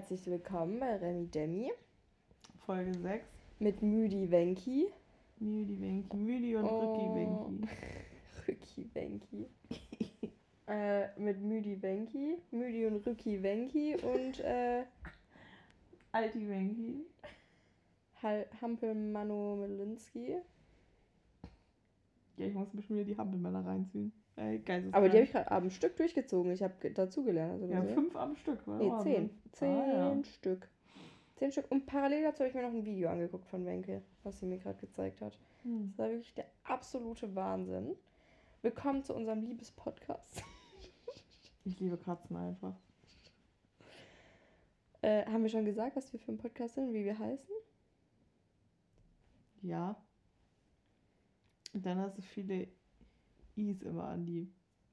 herzlich willkommen bei Remi Demi Folge 6. mit Müdi Wenki. Müdi Wenki, Müdi und Rücki Wenki. Rücki Wenki. äh, mit Müdi Wenki, Müdi und Rücki Wenki und äh, Alti Wenki. Hal Hampel Manu Melinski. Ja, ich muss schon wieder die Hampelmänner reinziehen. Ey, geil. Aber die habe ich gerade am Stück durchgezogen. Ich habe dazugelernt. Also Ja, gesehen. fünf am Stück, oder? Nee, zehn. Zehn Ah, ja. Stück. Zehn Stück. Und parallel dazu habe ich mir noch ein Video angeguckt von Wenke, was sie mir gerade gezeigt hat. Hm. Das war wirklich der absolute Wahnsinn. Willkommen zu unserem Liebespodcast. Ich liebe Katzen einfach. Äh, haben wir schon gesagt, was wir für ein Podcast sind und wie wir heißen? Ja. Und dann hast du viele Is immer an die,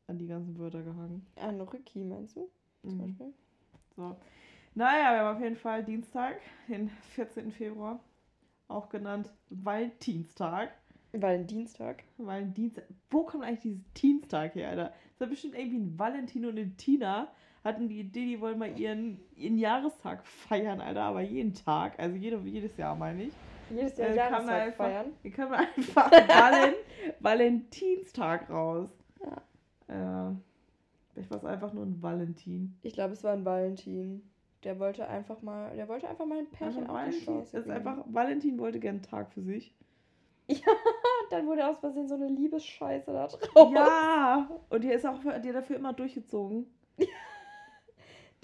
an die ganzen Wörter gehangen. An Rücki, meinst du? Zum Mhm. Beispiel. So. Naja, wir haben auf jeden Fall Dienstag, den 14. Februar, auch genannt Valentinstag. Dienstag. Valentinstag. Wo kommt eigentlich dieses Dienstag her, Alter? Das war bestimmt irgendwie ein Valentin und eine Tina hatten die Idee, die wollen mal ihren, ihren Jahrestag feiern, Alter, aber jeden Tag, also jede, jedes Jahr meine ich. Jedes Jahr Äh, Jahrestag einfach- feiern. Hier kam einfach Valen Valentinstag raus. Ja. Äh, vielleicht war es einfach nur ein Valentin. Ich glaube, es war ein Valentin. Der wollte einfach mal, der wollte einfach mal ein Pärchen Einfach auf die Valentin. Es ist einfach, Valentin wollte gern einen Tag für sich. Und dann wurde aus Versehen so eine Liebesscheiße da drauf. Ja! Und die ist auch die hat dafür immer durchgezogen.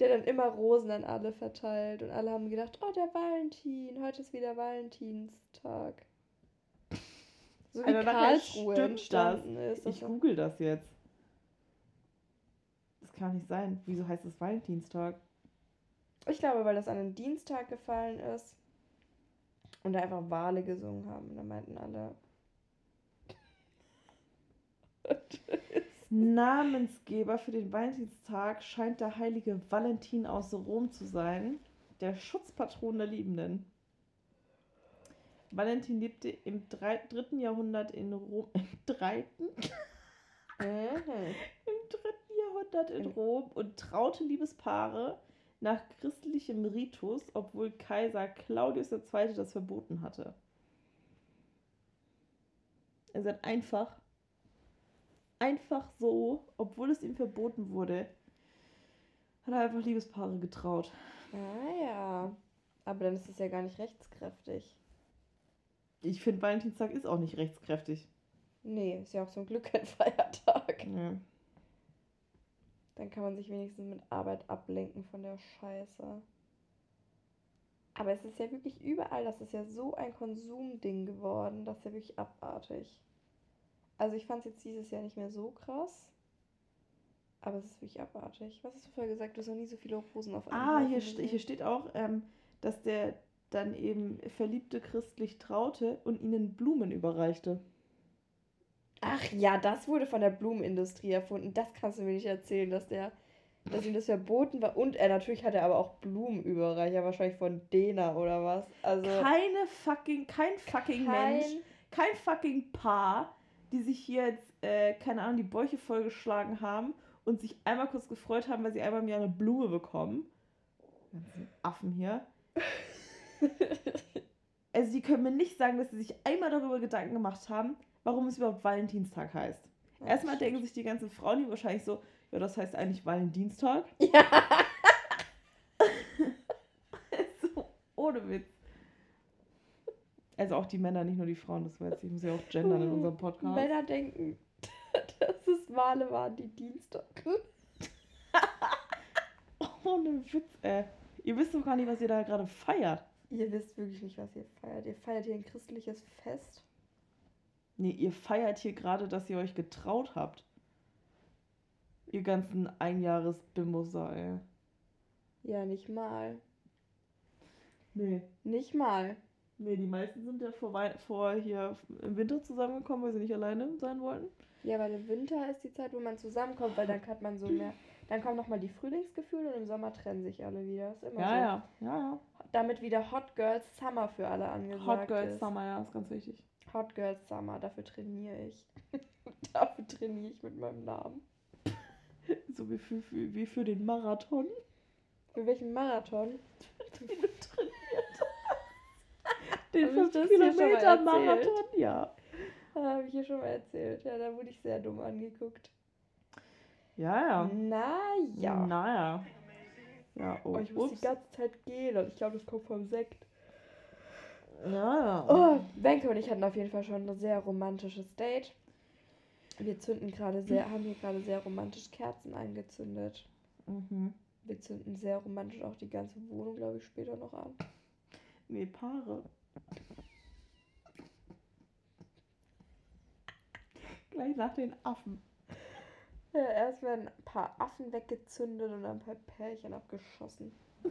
Der dann immer Rosen an alle verteilt. Und alle haben gedacht, oh, der Valentin, heute ist wieder Valentinstag. So wie nachher Karlsruhe stimmt entstanden ist. Ich Das google das jetzt. Das kann nicht sein. Wieso heißt es Valentinstag? ich glaube, weil das an einen Dienstag gefallen ist. Und da einfach Wale gesungen haben. Und da meinten alle. Namensgeber für den Valentinstag scheint der heilige Valentin aus Rom zu sein, der Schutzpatron der Liebenden. Valentin lebte im dritten Jahrhundert in Rom. Im dritten? Mhm. Im dritten Jahrhundert in Rom und traute Liebespaare nach christlichem Ritus, obwohl Kaiser Claudius II. das verboten hatte. Er hat einfach, einfach so, obwohl es ihm verboten wurde, hat er einfach Liebespaare getraut. Ah ja. Aber dann ist es ja gar nicht rechtskräftig. Ich finde, Valentinstag ist auch nicht rechtskräftig. Nee, ist ja auch zum Glück kein Feiertag. Ja. Dann kann man sich wenigstens mit Arbeit ablenken von der Scheiße. Aber es ist ja wirklich überall, das ist ja so ein Konsumding geworden, das ist ja wirklich abartig. Also ich fand es jetzt dieses Jahr nicht mehr so krass. Aber es ist wirklich abartig. Was hast du vorher gesagt? Du hast noch nie so viele Rosen auf Ah, Haufen hier, st- hier steht auch, ähm, dass der dann eben Verliebte christlich traute und ihnen Blumen überreichte. Ach ja, das wurde von der Blumenindustrie erfunden. Das kannst du mir nicht erzählen, dass der, dass ihm das verboten war. Und er natürlich hat er aber auch Blumen überreicht, ja wahrscheinlich von Dena oder was. Also Keine fucking, kein fucking kein, Mensch, kein fucking Paar, die sich hier jetzt, äh, keine Ahnung, die Bäuche vollgeschlagen haben und sich einmal kurz gefreut haben, weil sie einmal im Jahr eine Blume bekommen. Ganzen Affen hier. Also die können mir nicht sagen, dass sie sich einmal darüber Gedanken gemacht haben, warum es überhaupt Valentinstag heißt. Ja, Erstmal denken sich die ganzen Frauen, die wahrscheinlich so, ja, das heißt eigentlich Valentinstag. Ja. so, ohne Witz. Also auch die Männer, nicht nur die Frauen, das war jetzt, ich muss ja auch gendern in unserem Podcast. Männer denken, dass es Wale waren, die Dienstag. Ohne Witz, ey. Ihr wisst doch gar nicht, was ihr da gerade feiert. Ihr wisst wirklich nicht, was ihr feiert. Ihr feiert hier ein christliches Fest. Nee, ihr feiert hier gerade, dass ihr euch getraut habt. Ihr ganzen Einjahres-Bimboser, ey. Ja, nicht mal. Nee. Nicht mal. Nee, die meisten sind ja vor, Wei- vor hier im Winter zusammengekommen, weil sie nicht alleine sein wollten. Ja, weil im Winter ist die Zeit, wo man zusammenkommt, weil dann hat man so mehr. Dann kommen nochmal die Frühlingsgefühle und im Sommer trennen sich alle wieder. Ist immer Ja, so. ja, ja, ja. Damit wieder Hot Girls Summer für alle angesagt Hot Girls ist. Summer, ja, ist ganz wichtig. Hot Girls Summer, dafür trainiere ich. dafür trainiere ich mit meinem Namen. So wie für, für, wie für den Marathon. Für welchen Marathon? Wie du trainiert hast. Den Hab ich 5 das hier schon mal Kilometer erzählt? Marathon, ja. Habe ich hier schon mal erzählt. Ja, da wurde ich sehr dumm angeguckt. Ja, ja. Naja. Naja. Ja, oh, Oh, ich muss ups. die ganze Zeit gehen und ich glaube, das kommt vom Sekt. Ja, ja. Oh, Wenke und ich hatten auf jeden Fall schon ein sehr romantisches Date. Wir zünden gerade sehr, haben hier gerade sehr romantisch Kerzen angezündet. Mhm. Wir zünden sehr romantisch auch die ganze Wohnung, glaube ich, später noch an. Nee, Paare. Gleich nach den Affen. Ja, erst werden ein paar Affen weggezündet und ein paar Pärchen abgeschossen.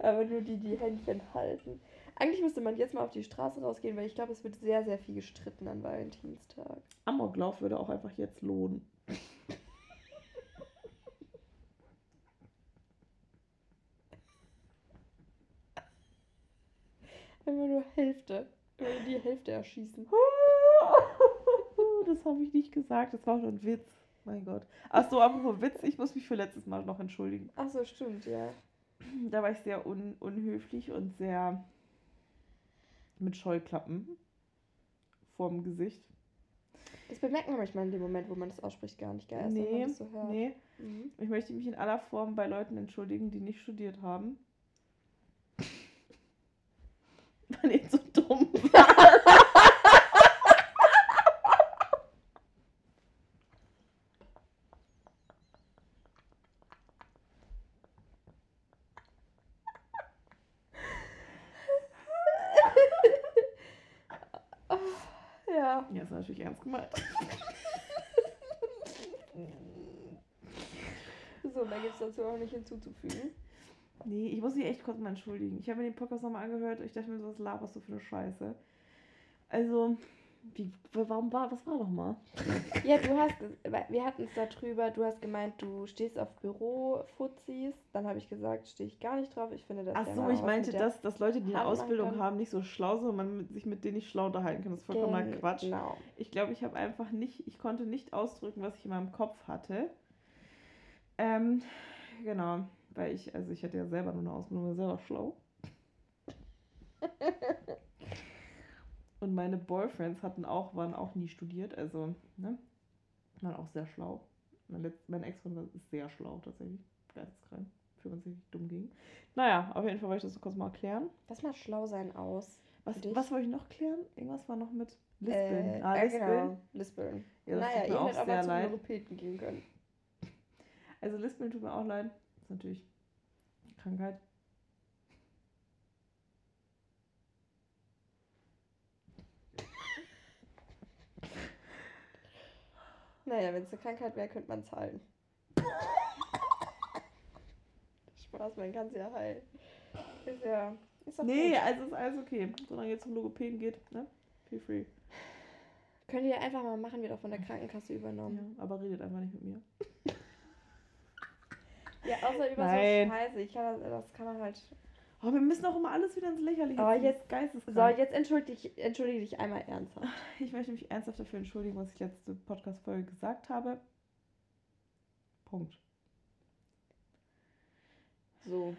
Aber nur die, die Händchen halten. Eigentlich müsste man jetzt mal auf die Straße rausgehen, weil ich glaube, es wird sehr, sehr viel gestritten an Valentinstag. Amoklauf würde auch einfach jetzt lohnen. Einfach nur Hälfte. Würde die Hälfte erschießen. Das habe ich nicht gesagt, das war nur ein Witz. Mein Gott. Achso, apropos Witz, ich muss mich für letztes Mal noch entschuldigen. Ach so, stimmt, ja. Da war ich sehr un unhöflich und sehr mit Scheuklappen vorm Gesicht. Das bemerkt man manchmal in dem Moment, wo man das ausspricht, gar nicht, wenn man Nee, so nee. Mhm. Ich möchte mich in aller Form bei Leuten entschuldigen, die nicht studiert haben. Weil ich so dumm war. Ja. Ja, ist natürlich ernst gemeint. So, mehr gibt es dazu auch nicht hinzuzufügen. Nee, ich muss mich echt kurz mal entschuldigen. Ich habe mir den Podcast nochmal angehört und ich dachte mir so, was laberst du für eine Scheiße? Also, wie, warum war, was war doch mal? Ja, du hast, wir hatten es darüber, du hast gemeint, du stehst auf Büro-Fuzis. Dann habe ich gesagt, stehe ich gar nicht drauf. Ich finde das Ach so, ich meinte, dass, dass Leute, die eine Ausbildung haben, nicht so schlau sind und man sich mit denen nicht schlau unterhalten kann. Das ist vollkommener Quatsch. Genau. Ich glaube, ich habe einfach nicht, ich konnte nicht ausdrücken, was ich in meinem Kopf hatte. Ähm, genau, weil ich, also ich hatte ja selber nur eine Ausbildung, war selber schlau. Und meine Boyfriends hatten auch, waren auch nie studiert, also, ne, waren auch sehr schlau. Mein, Letz-, mein Ex-Freund war- ist sehr schlau tatsächlich, geisteskrank, für man sich dumm ging. Naja, auf jeden Fall wollte ich das so kurz mal erklären. Was macht schlau sein aus? Was, was wollte ich noch klären? Irgendwas war noch mit Lispeln. Äh, ah, ja, Lispeln. genau. Lispeln. Ja, das naja, tut mir ihr auch hättet aber sehr zum leid. Logopäden gehen können. Also Lispeln tut mir auch leid. Das ist natürlich Krankheit. Naja, wenn es eine Krankheit wäre, könnte man zahlen. Spaß, man kann es ja heilen. Ist ja. Ist doch Nee, also ist alles okay. Solange ihr zum Logopäden geht, ne? Feel free. Könnt ihr einfach mal machen, wird auch von der Krankenkasse übernommen. Ja, aber redet einfach nicht mit mir. Ja, außer über Nein. so Scheiße. Ich kann das, das kann man halt. Oh, wir müssen auch immer alles wieder ins Lächerliche Aber jetzt-. So, jetzt entschuldige dich, entschuldige dich einmal ernsthaft. Ich möchte mich ernsthaft dafür entschuldigen, was ich letzte Podcast-Folge gesagt habe. Punkt. So,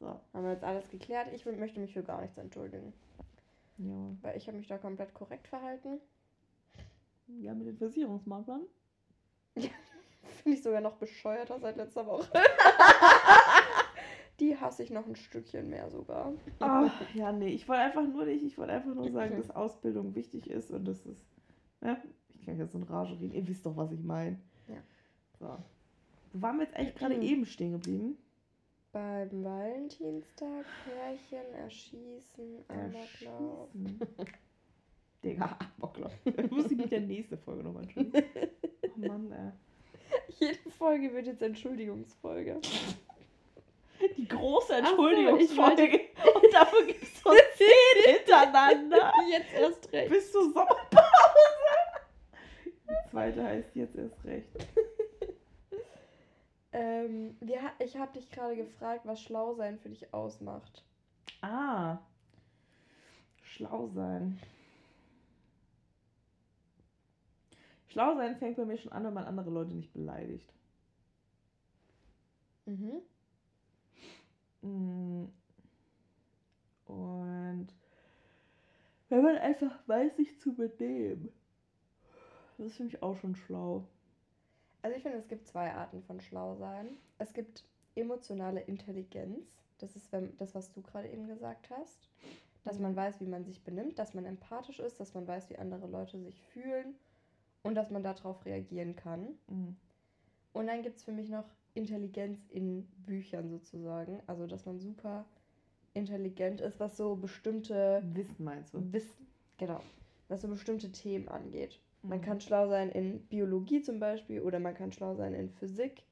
So. haben wir jetzt alles geklärt. Ich möchte mich für gar nichts entschuldigen. Ja. Weil ich habe mich da komplett korrekt verhalten. Ja, mit den Versicherungsmaklern. Finde ich sogar noch bescheuerter seit letzter Woche. Die hasse ich noch ein Stückchen mehr sogar. Ah, ja, nee, ich wollte einfach nur nicht, ich wollte einfach nur sagen, dass Ausbildung wichtig ist und das ist, ne? Ich kann jetzt in Rage reden, ihr wisst doch, was ich meine. Ja. So. Wo waren wir jetzt eigentlich gerade Mhm. eben stehen geblieben? Beim Valentinstag Pärchen erschießen, Amoklauf. Digga, Amoklauf. Das muss ich mit der nächste Folge nochmal entschuldigen. Oh Mann, ey. Jede Folge wird jetzt Entschuldigungsfolge. Die große so, Entschuldigungsfolge. ich Und dafür gibt es so zehn hintereinander. Jetzt erst recht. Bis zur Sommerpause. Die zweite heißt jetzt erst recht. Ähm, wir, ich habe dich gerade gefragt, was schlau sein für dich ausmacht. Ah. Schlau sein. Schlau sein fängt bei mir schon an, wenn man andere Leute nicht beleidigt. Mhm. Und wenn man einfach weiß, sich zu benehmen. Das ist für mich auch schon schlau. Also ich finde, es gibt zwei Arten von Schlausein. Es gibt emotionale Intelligenz. Das ist wenn, das, was du gerade eben gesagt hast. Dass man weiß, wie man sich benimmt, dass man empathisch ist, dass man weiß, wie andere Leute sich fühlen und dass man darauf reagieren kann. Mm. Und dann gibt es für mich noch Intelligenz in Büchern sozusagen. Also, dass man super intelligent ist, was so bestimmte Wissen meinst du? Wissen, genau, was so bestimmte Themen angeht. Man Mhm. kann schlau sein in Biologie zum Beispiel oder man kann schlau sein in Physik.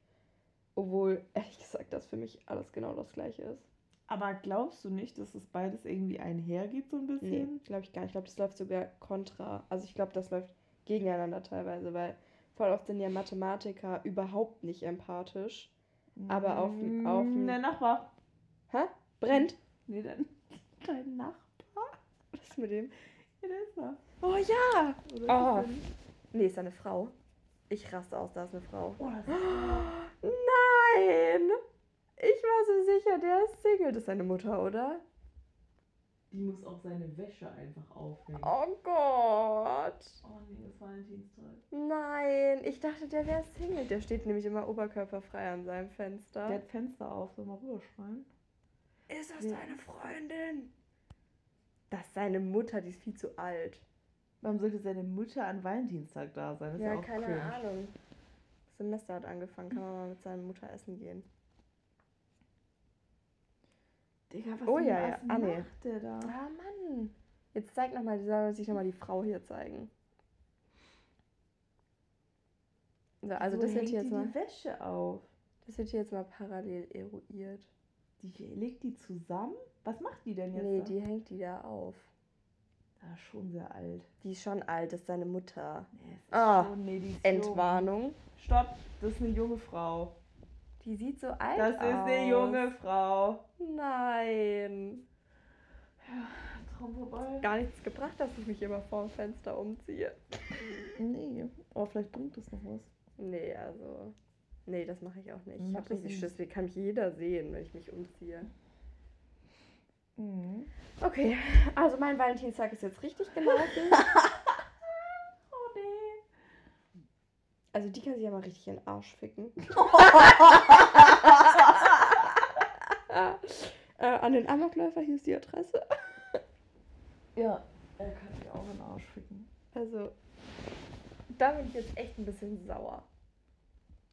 Obwohl, ehrlich gesagt, das für mich alles genau das gleiche ist. Aber glaubst du nicht, dass es beides irgendwie einhergeht so ein bisschen? Nee, glaube ich gar nicht. Ich glaube, das läuft sogar kontra. Also ich glaube, das läuft gegeneinander teilweise, weil voll oft sind ja Mathematiker überhaupt nicht empathisch. Aber auf dem- auf Mm, Der Nachbar. Hä? Brennt? Nee, dein, dein Nachbar. Was ist mit dem? Ja, der ist da. Oh ja! Oder Oh. Nee, ist da eine Frau. Ich raste aus, da ist eine Frau. Oh, das ist Nein! Ich war so sicher, der ist Single. Das ist seine Mutter, oder? Die muss auch seine Wäsche einfach aufhängen. Oh Gott! Oh nee, das Valentinstag. Nein, ich dachte, der wäre Single. Der steht nämlich immer oberkörperfrei an seinem Fenster. Der hat Fenster auf, soll mal rüberschreien? ist das Ja. deine Freundin? Das ist seine Mutter, die ist viel zu alt. Warum sollte seine Mutter an Valentinstag da sein? Das ist ja, ja, auch keine cringe. Ahnung. Das Semester hat angefangen, kann man mal mit seiner Mutter essen gehen. Digga, was Oh ja, ja. Ah, nee. macht der da? Ah Mann. Jetzt zeig noch mal, soll sich nochmal die Frau hier zeigen. So, also Wieso das wird hier die jetzt mal, die Wäsche auf. das wird hier jetzt mal parallel eruiert. Die legt die zusammen? Was macht die denn jetzt? Nee, da? die hängt die da auf. Ah, schon sehr alt. Die ist schon alt, das ist seine Mutter. Nee, ist Ah, Entwarnung. Stopp, das ist eine junge Frau. Die sieht so alt Das aus. ist eine junge Frau. Nein. Traum vorbei. Gar nichts gebracht, dass ich mich immer vorm Fenster umziehe. Nee, aber vielleicht bringt das noch was. Nee, also. Nee, das mache ich auch nicht. Ich Mach habe das richtig nicht. Schiss. Wie kann mich jeder sehen, wenn ich mich umziehe? Mhm. Okay, also mein Valentinstag ist jetzt richtig gelaufen. Oh nee. Also die kann sich ja mal richtig in den Arsch ficken. äh, an den Amokläufer, hier ist die Adresse. Ja, er kann sich auch in den Arsch ficken. Also, da bin ich jetzt echt ein bisschen sauer.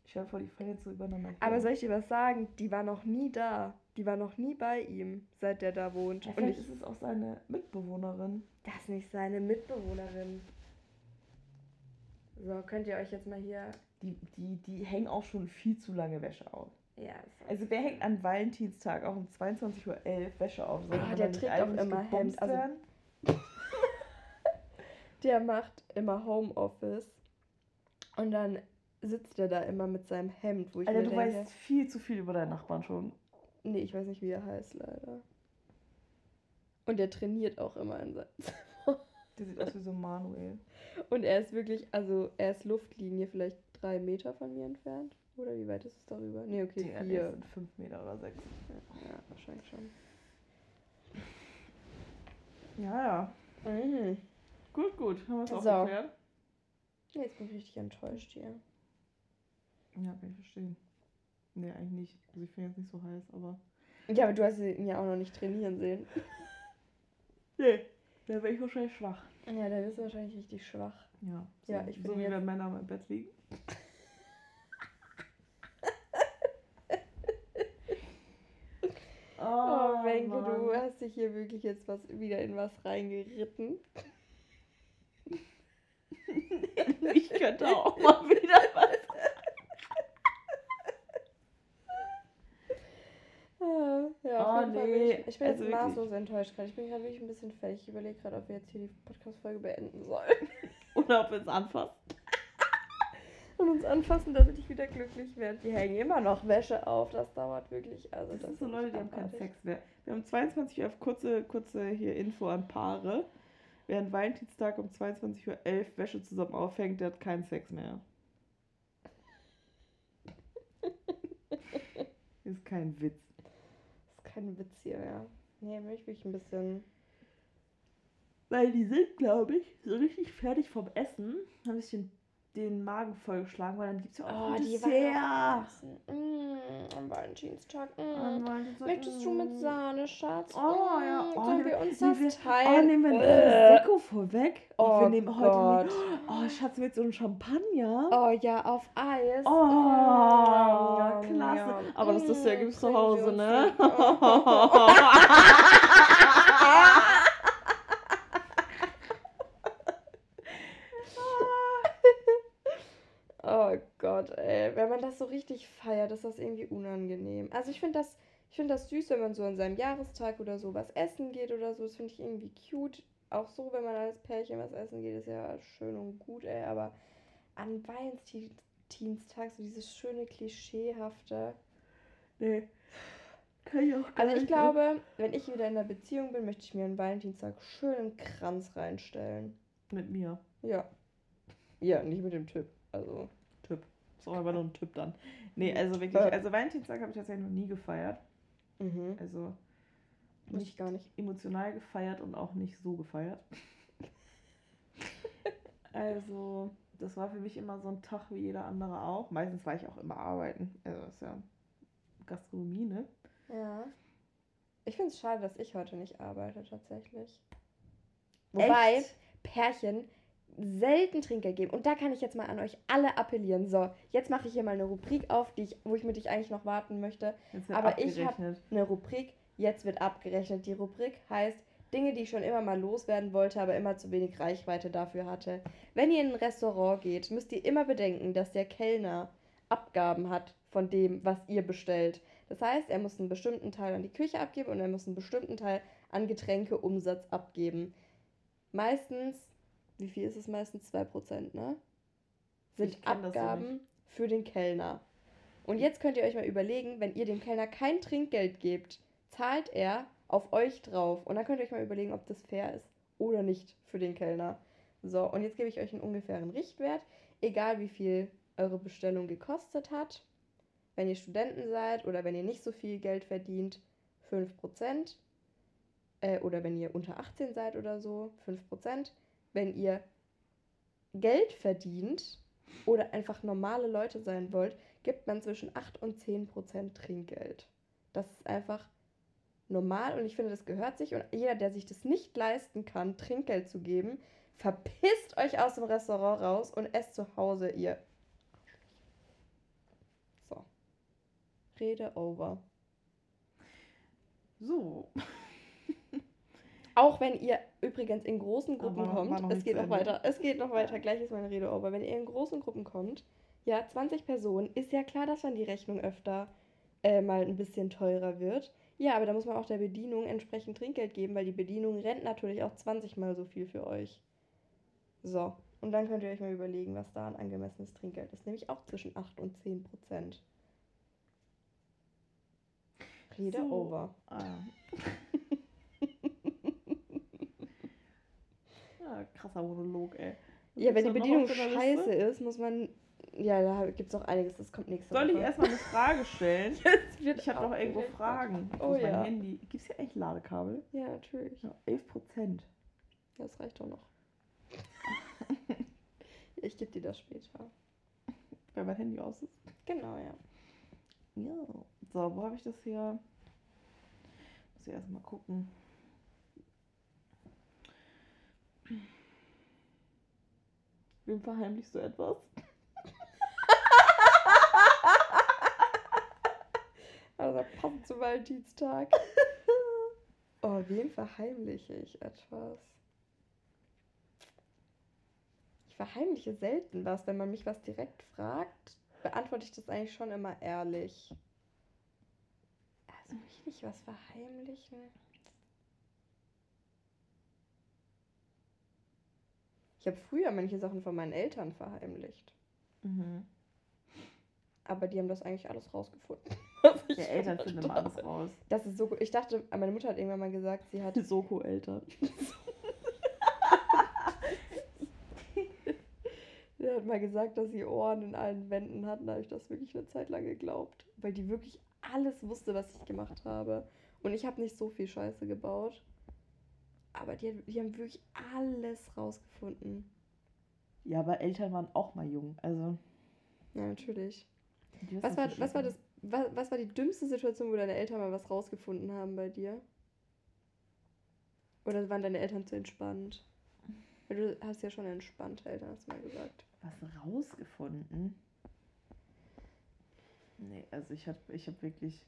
Ich habe vor, die fallen jetzt so übereinander. Aber soll ich dir was sagen? Die war noch nie da. Die war noch nie bei ihm, seit der da wohnt. ja, Und vielleicht ich, ist es auch seine Mitbewohnerin. das ist nicht seine Mitbewohnerin. So, könnt ihr euch jetzt mal hier. Die, die, die hängen auch schon viel zu lange Wäsche auf. Ja, ist Also wer hängt an Valentinstag auch um 22.11 Uhr Wäsche auf? Sollte Ah, man der trägt auch immer Hemd, also-? Der macht immer Homeoffice. Und dann sitzt er da immer mit seinem Hemd, wo ich Alter, mir du denke, weißt viel zu viel über deinen Nachbarn schon. nee, ich weiß nicht, wie er heißt, leider. Und der trainiert auch immer in seinem Der sieht aus wie so Manuel. Und er ist wirklich, also er ist Luftlinie vielleicht drei Meter von mir entfernt. Oder wie weit ist es darüber? Nee, okay, Digga, vier. sind 5 Meter oder 6. Ja, wahrscheinlich schon. Ja, ja. Mhm. Gut, gut. Haben wir es auch So. geklärt? Nee, jetzt bin ich richtig enttäuscht hier. Ja, kann ich verstehen. Nee, eigentlich nicht. Also ich finde jetzt nicht so heiß, aber. Ja, aber du hast ihn ja auch noch nicht trainieren sehen. Nee. Da wäre ich wahrscheinlich schwach. Ja, der ist wahrscheinlich richtig schwach. Ja. So, Ja, ich so wie wenn Männer im Bett liegen. Wenke, du hast dich hier wirklich jetzt was wieder in was reingeritten. Ich könnte auch mal wieder was. Ah, Ja, Oh, Fall bin nee, ich, ich bin also jetzt maßlos enttäuscht gerade. Ich bin gerade wirklich ein bisschen fertig. Ich überlege gerade, ob wir jetzt hier die Podcast-Folge beenden sollen. Oder ob es anfasst. Und uns anfassen, damit ich wieder glücklich werde. Die hängen immer noch Wäsche auf. Das dauert wirklich. Also Das, das sind so Leute, die haben keinen. Sex mehr. Wir haben 22 Uhr, kurze, kurze hier Info an Paare. Wer an Valentinstag um 22.11 Uhr Wäsche zusammen aufhängt, der hat keinen Sex mehr. Ist kein Witz. ist kein Witz hier, ja. Nee, bin ich ein bisschen. Weil die sind, glaube ich, so richtig fertig vom Essen. Haben ein bisschen den Magen vollgeschlagen, weil dann gibt es ja auch Oh, die Dessert. Weihnachtsessen. Mm, am Valentinstag. Mm. Valentinstag, Möchtest du mit mm. Sahne, Schatz? Oh, Mm, ja. Oh, Sollen nehmen wir uns das wir- teilen? Oh, nehmen wir ein Äh. Prosecco vorweg. Oh, Oh wir nehmen heute Gott. nicht- Oh, Schatz, mit so einem Champagner. Oh ja, auf Eis. Oh, Mm, klasse. ja. Aber das Dessert Mm, gibt's zu Hause, ne? das. Oh Gott, ey. Wenn man das so richtig feiert, ist das irgendwie unangenehm. Also ich finde das, ich finde das süß, wenn man so an seinem Jahrestag oder so was essen geht oder so. Das finde ich irgendwie cute. Auch so, wenn man als Pärchen was essen geht, ist ja schön und gut, ey. Aber an Valentinstag so dieses schöne Klischeehafte. nee. Kann ich auch gar Also ich nicht. glaube, wenn ich wieder in einer Beziehung bin, möchte ich mir an Valentinstag schön einen Kranz reinstellen. Mit mir. Ja. Ja, nicht mit dem Typ. Also. Ist auch aber nur ein Typ dann. Nee, Mhm. also wirklich. Also Valentinstag habe ich tatsächlich noch nie gefeiert. Mhm. Also Muss ich gar nicht. emotional gefeiert und auch nicht so gefeiert. also, das war für mich immer so ein Tag wie jeder andere auch. Meistens war ich auch immer arbeiten. Also, das ist ja Gastronomie, ne? Ja. Ich finde es schade, dass ich heute nicht arbeite, tatsächlich. Wobei Echt? Pärchen selten Trinkgeld geben. Und da kann ich jetzt mal an euch alle appellieren. So, jetzt mache ich hier mal eine Rubrik auf, die ich, wo ich mit dich eigentlich noch warten möchte. Aber ich hab- abgerechnet. Eine Rubrik, jetzt wird abgerechnet. Die Rubrik heißt Dinge, die ich schon immer mal loswerden wollte, aber immer zu wenig Reichweite dafür hatte. Wenn ihr in ein Restaurant geht, müsst ihr immer bedenken, dass der Kellner Abgaben hat von dem, was ihr bestellt. Das heißt, er muss einen bestimmten Teil an die Küche abgeben und er muss einen bestimmten Teil an Getränkeumsatz abgeben. Meistens, wie viel ist es meistens? 2%, ne? Sind das so Abgaben für den Kellner. Und jetzt könnt ihr euch mal überlegen, wenn ihr dem Kellner kein Trinkgeld gebt, zahlt er auf euch drauf. Und dann könnt ihr euch mal überlegen, ob das fair ist oder nicht für den Kellner. So, und jetzt gebe ich euch einen ungefähren Richtwert, egal wie viel eure Bestellung gekostet hat. Wenn ihr Studenten seid oder wenn ihr nicht so viel Geld verdient, 5%. Äh, oder wenn ihr unter 18 seid oder so, 5%. Wenn ihr Geld verdient oder einfach normale Leute sein wollt, gibt man zwischen 8 und 10% Trinkgeld. Das ist einfach normal und ich finde, das gehört sich. Und jeder, der sich das nicht leisten kann, Trinkgeld zu geben, verpisst euch aus dem Restaurant raus und esst zu Hause ihr. So. Rede over. So. Auch wenn ihr übrigens in großen Aber Gruppen war kommt, es geht noch weiter, es geht noch weiter, gleich ist meine Rede over. Wenn ihr in großen Gruppen kommt, ja, 20 Personen, ist ja klar, dass dann die Rechnung öfter äh, mal ein bisschen teurer wird. Ja, aber da muss man auch der Bedienung entsprechend Trinkgeld geben, weil die Bedienung rennt natürlich auch 20 mal so viel für euch. So, und dann könnt ihr euch mal überlegen, was da ein angemessenes Trinkgeld ist, nämlich auch zwischen 8 und 10 Prozent. Rede So. over. Ah. ja, krasser Monolog, ey. Ja, wenn die Bedienung scheiße ist, muss man. Ja, da gibt es auch einiges, das kommt nächste Soll ich erstmal eine Frage stellen? Ich habe noch irgendwo. Fragen. Oh ist mein ja. Handy? Gibt es hier echt Ladekabel? Ja, natürlich. Ja, 11 Prozent. Ja, das reicht doch noch. ich gebe dir das später. Wenn mein Handy aus ist. Genau, ja. Ja. So, wo habe ich das hier? Muss ich erstmal gucken. Wem verheimlichst du etwas? Also passend zu Valentinstag. Oh, wem verheimliche ich etwas? Ich verheimliche selten was. Wenn man mich was direkt fragt, beantworte ich das eigentlich schon immer ehrlich. Also richtig was verheimlichen. Ich habe früher manche Sachen von meinen Eltern verheimlicht. Mhm. Aber die haben das eigentlich alles rausgefunden. Ja, Eltern finden immer alles raus. Das ist so. Ich dachte, meine Mutter hat irgendwann mal gesagt, sie hat. Die Soko-Eltern. Sie hat mal gesagt, dass sie Ohren in allen Wänden hatten. Da habe ich das wirklich eine Zeit lang geglaubt. Weil die wirklich alles wusste, was ich gemacht habe. Und ich habe nicht so viel Scheiße gebaut. Aber die, die haben wirklich alles rausgefunden. Ja, aber Eltern waren auch mal jung. Also. Ja, natürlich. Was war, was, war das, was, was war die dümmste Situation, wo deine Eltern mal was rausgefunden haben bei dir? Oder waren deine Eltern zu entspannt? Weil du hast ja schon entspannte Eltern, hast du mal gesagt. Was rausgefunden? Nee, also ich habe ich hab wirklich.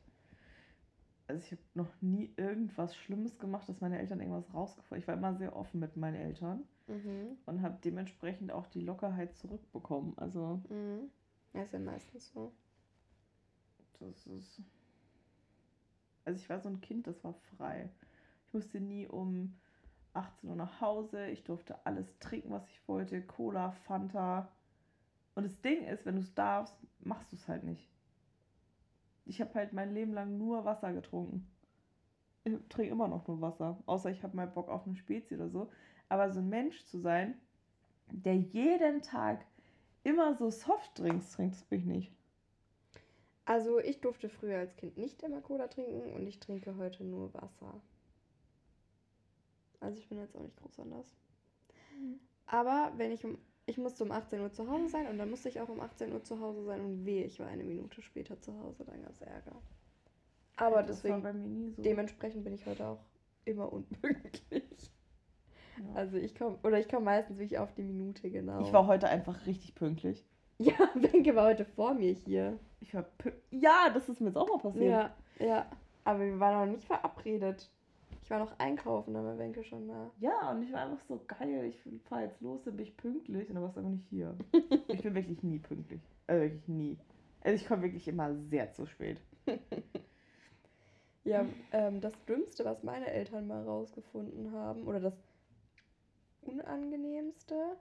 Also ich habe noch nie irgendwas Schlimmes gemacht, dass meine Eltern irgendwas rausgefunden Ich war immer sehr offen mit meinen Eltern Mhm. und habe dementsprechend auch die Lockerheit zurückbekommen. Also Mhm. Ja, ist ja meistens so. das ist. Also ich war so ein Kind, das war frei. Ich musste nie um 18 Uhr nach Hause. Ich durfte alles trinken, was ich wollte. Cola, Fanta. Und das Ding ist, wenn du es darfst, machst du es halt nicht. Ich habe halt mein Leben lang nur Wasser getrunken. Ich trinke immer noch nur Wasser. Außer ich habe mal Bock auf eine Spezie oder so. Aber so ein Mensch zu sein, der jeden Tag immer so Softdrinks trinkt, das bin ich nicht. Also ich durfte früher als Kind nicht immer Cola trinken und ich trinke heute nur Wasser. Also ich bin jetzt auch nicht groß anders. Aber wenn ich um. Ich musste um 18 Uhr zu Hause sein und dann musste ich auch um 18 Uhr zu Hause sein und weh, ich war eine Minute später zu Hause, dann gab es Ärger. Aber Das deswegen, so. dementsprechend bin ich heute auch immer unpünktlich. Ja. Also ich komme, oder ich komme meistens wirklich auf die Minute genau. Ich war heute einfach richtig pünktlich. Ja, Wenke war heute vor mir hier. Ich war Ja, das ist mir jetzt auch mal passiert. Ja, ja. Aber wir waren noch nicht verabredet. Ich war noch einkaufen, da war Wenke schon da. Ja, und ich war einfach so geil. Ich fahr jetzt los, dann bin ich pünktlich und dann warst du einfach nicht hier. ich bin wirklich nie pünktlich. Also wirklich nie. Also ich komme wirklich immer sehr zu spät. Ja, ähm, das Dümmste, was meine Eltern mal rausgefunden haben, oder das Unangenehmste,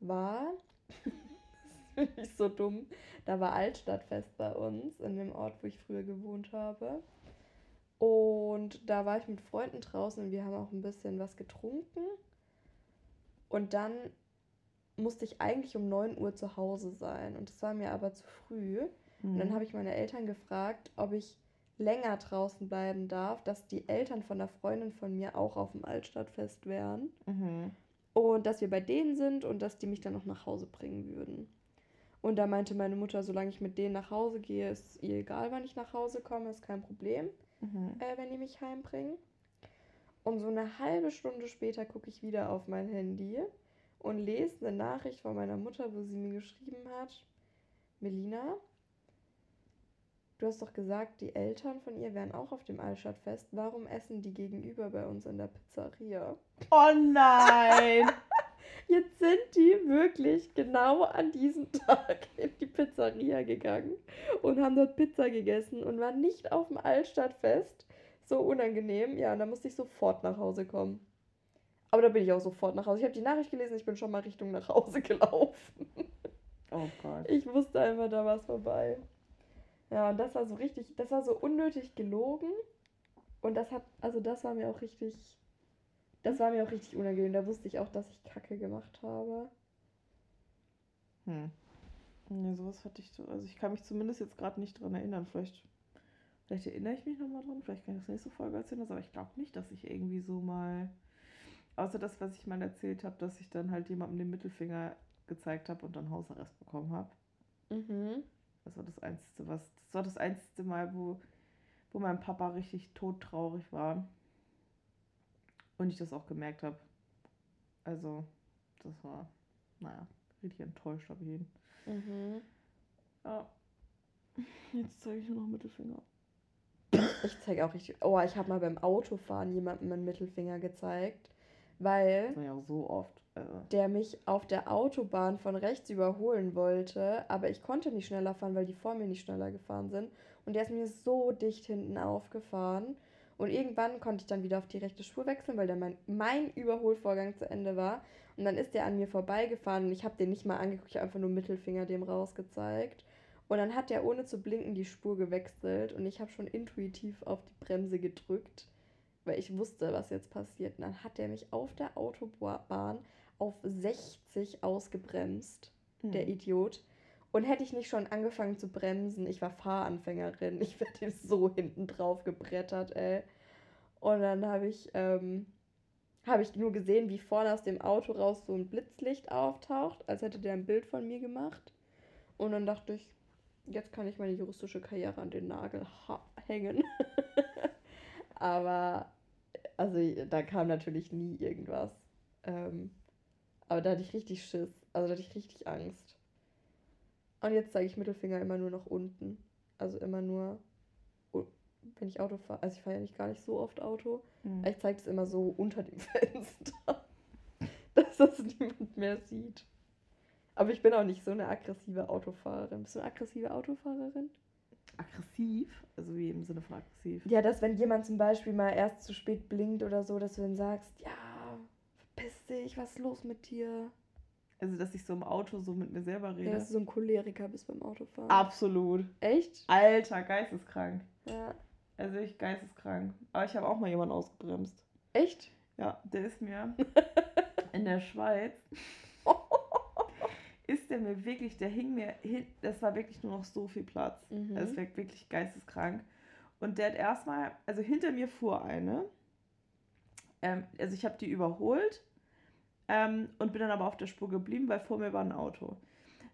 war, das ist wirklich so dumm, da war Altstadtfest bei uns, in dem Ort, wo ich früher gewohnt habe. Und da war ich mit Freunden draußen und wir haben auch ein bisschen was getrunken. Und dann musste ich eigentlich um 9 Uhr zu Hause sein. Und das war mir aber zu früh. Und dann habe ich meine Eltern gefragt, ob ich länger draußen bleiben darf, dass die Eltern von einer Freundin von mir auch auf dem Altstadtfest wären. Mhm. Und dass wir bei denen sind und dass die mich dann noch nach Hause bringen würden. Und da meinte meine Mutter, solange ich mit denen nach Hause gehe, ist ihr egal, wann ich nach Hause komme, ist kein Problem, Mhm. äh, wenn die mich heimbringen. Und so eine halbe Stunde später gucke ich wieder auf mein Handy und lese eine Nachricht von meiner Mutter, wo sie mir geschrieben hat, Melina, du hast doch gesagt, die Eltern von ihr wären auch auf dem Altstadtfest. Warum essen die gegenüber bei uns in der Pizzeria? Oh nein! Jetzt sind die wirklich genau an diesem Tag in die Pizzeria gegangen und haben dort Pizza gegessen und waren nicht auf dem Altstadtfest. So unangenehm. Ja, und da musste ich sofort nach Hause kommen. Aber da bin ich auch sofort nach Hause. Ich habe die Nachricht gelesen, ich bin schon mal Richtung nach Hause gelaufen. oh Gott. Ich wusste einfach, da war es vorbei. Ja, und das war so richtig, das war so unnötig gelogen. Und das hat, also das war mir auch richtig, das war mir auch richtig unangenehm. Da wusste ich auch, dass ich Kacke gemacht habe. Hm. Nee, sowas hatte ich so. Also ich kann mich zumindest jetzt gerade nicht dran erinnern. Vielleicht, vielleicht erinnere ich mich nochmal dran. Vielleicht kann ich das nächste Folge erzählen. Aber ich glaube nicht, dass ich irgendwie so mal. Außer das, was ich mal erzählt habe, dass ich dann halt jemandem den Mittelfinger gezeigt habe und dann Hausarrest bekommen habe. Mhm. Das war das einzige, was. Das war das einzige Mal, wo, wo mein Papa richtig todtraurig war. Und ich das auch gemerkt habe. Also, das war, naja, richtig enttäuscht habe ich ihn. Mhm. Ja. Jetzt zeige ich nur noch Mittelfinger. Ich zeige auch richtig. Oh, ich habe mal beim Autofahren jemandem einen Mittelfinger gezeigt, weil Das war ja auch so oft. Also, der mich auf der Autobahn von rechts überholen wollte, aber ich konnte nicht schneller fahren, weil die vor mir nicht schneller gefahren sind. Und der ist mir so dicht hinten aufgefahren. Und irgendwann konnte ich dann wieder auf die rechte Spur wechseln, weil dann mein, mein Überholvorgang zu Ende war. Und dann ist der an mir vorbeigefahren und ich habe den nicht mal angeguckt, ich habe einfach nur Mittelfinger dem rausgezeigt. Und dann hat der ohne zu blinken die Spur gewechselt und ich habe schon intuitiv auf die Bremse gedrückt, weil ich wusste, was jetzt passiert. Und dann hat der mich auf der Autobahn auf 60 ausgebremst, der hm. Idiot. Und hätte ich nicht schon angefangen zu bremsen, ich war Fahranfängerin, ich wäre dem so hinten drauf gebrettert, ey. Und dann habe ich, ähm, habe ich nur gesehen, wie vorne aus dem Auto raus so ein Blitzlicht auftaucht, als hätte der ein Bild von mir gemacht. Und dann dachte ich, jetzt kann ich meine juristische Karriere an den Nagel hängen. aber, also da kam natürlich nie irgendwas. Ähm, aber da hatte ich richtig Schiss. Also da hatte ich richtig Angst. Und jetzt zeige ich Mittelfinger immer nur nach unten. Also immer nur, wenn ich Auto fahre. Also ich fahre ja nicht gar nicht so oft Auto. Mhm. Ich zeige es immer so unter dem Fenster. dass das niemand mehr sieht. Aber ich bin auch nicht so eine aggressive Autofahrerin. Bist du eine aggressive Autofahrerin? Aggressiv? Also wie im Sinne von aggressiv? Ja, dass wenn jemand zum Beispiel mal erst zu spät blinkt oder so, dass du dann sagst, ja, verpiss dich, was ist los mit dir? Also, dass ich so im Auto so mit mir selber rede. Ja, dass du so ein Choleriker bist beim Autofahren. Absolut. Echt? Alter, geisteskrank. Ja. Also ich geisteskrank. Aber ich habe auch mal jemanden ausgebremst. Echt? Ja, der ist mir in der Schweiz ist der mir wirklich, der hing mir hin, das war wirklich nur noch so viel Platz. Mhm. Das war wirklich geisteskrank. Und der hat erstmal, also hinter mir fuhr eine, ähm, also ich habe die überholt ähm, und bin dann aber auf der Spur geblieben, weil vor mir war ein Auto.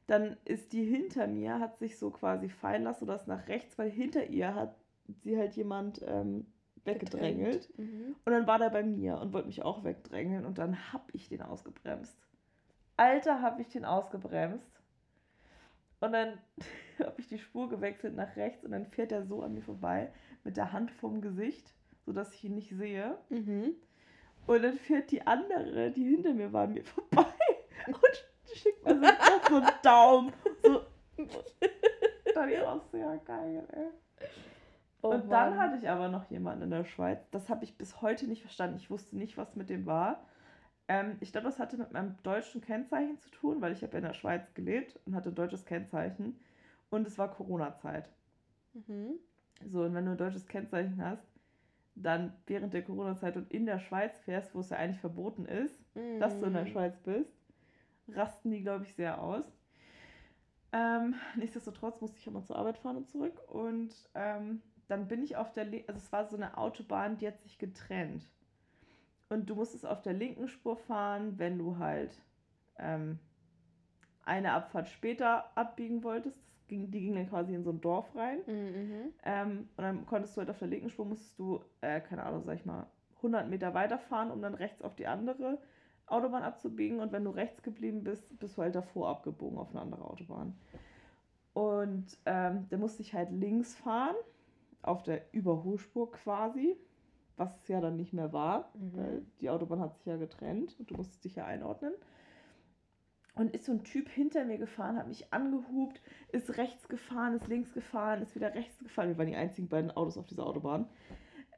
Dann ist die hinter mir, hat sich so quasi fallen lassen ist nach rechts, weil hinter ihr hat sie halt jemand ähm, weggedrängelt. Mhm. Und dann war der bei mir und wollte mich auch wegdrängeln und dann hab ich den ausgebremst. Alter, habe ich den ausgebremst. Und dann habe ich die Spur gewechselt nach rechts und dann fährt er so an mir vorbei mit der Hand vorm Gesicht, sodass ich ihn nicht sehe. Mhm. Und dann fährt die andere, die hinter mir war, mir vorbei und schickt mir so einen Daumen. So. da die auch sehr geil, ey. Oh und Mann. dann hatte ich aber noch jemanden in der Schweiz. Das habe ich bis heute nicht verstanden. Ich wusste nicht, was mit dem war. Ähm, ich glaube, das hatte mit meinem deutschen Kennzeichen zu tun, weil ich habe ja in der Schweiz gelebt und hatte ein deutsches Kennzeichen. Und es war Corona-Zeit. Mhm. So, und wenn du ein deutsches Kennzeichen hast, dann während der Corona-Zeit und in der Schweiz fährst, wo es ja eigentlich verboten ist, mhm. dass du in der mhm. Schweiz bist, rasten die, glaube ich, sehr aus. Ähm, nichtsdestotrotz musste ich immer zur Arbeit fahren und zurück. Und ähm, dann bin ich auf der, Le also es war so eine Autobahn, die hat sich getrennt. Und du musstest auf der linken Spur fahren, wenn du halt ähm, eine Abfahrt später abbiegen wolltest. Ging, die ging dann quasi in so ein Dorf rein. Mhm. Ähm, und dann konntest du halt auf der linken Spur, musstest du, äh, keine Ahnung, sag ich mal, 100 Meter weiterfahren, um dann rechts auf die andere Autobahn abzubiegen. Und wenn du rechts geblieben bist, bist du halt davor abgebogen auf eine andere Autobahn. Und ähm, da musste ich halt links fahren, auf der Überholspur quasi was es ja dann nicht mehr war, mhm. weil die Autobahn hat sich ja getrennt und du musstest dich ja einordnen. Und ist so ein Typ hinter mir gefahren, hat mich angehubt, ist rechts gefahren, ist links gefahren, ist wieder rechts gefahren. Wir waren die einzigen beiden Autos auf dieser Autobahn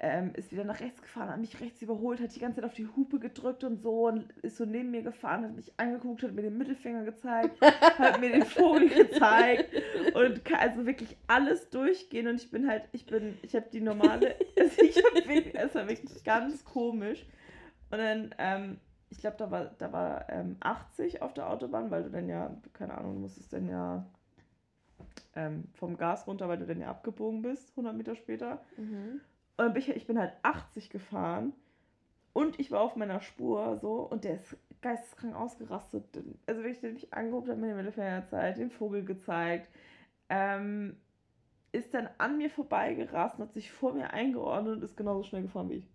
ähm, ist wieder nach rechts gefahren, hat mich rechts überholt, hat die ganze Zeit auf die Hupe gedrückt und so und ist so neben mir gefahren, hat mich angeguckt, hat mir den Mittelfinger gezeigt, hat mir den Vogel gezeigt und kann also wirklich alles durchgehen und ich bin halt, ich bin, ich habe die normale, also ich hab wirklich, es war wirklich ganz komisch und dann, ähm, ich glaube, da war, da war ähm, 80 auf der Autobahn, weil du dann ja, keine Ahnung, du musstest dann ja ähm, vom Gas runter, weil du dann ja abgebogen bist, 100 Meter später. Mhm. Und dann bin ich, ich bin halt 80 gefahren und ich war auf meiner Spur so und der ist geisteskrank ausgerastet. Also wenn ich den mich angeguckt habe, mir den Mittelfinger gezeigt, den Vogel gezeigt, ähm, ist dann an mir vorbeigerast und hat sich vor mir eingeordnet und ist genauso schnell gefahren wie ich.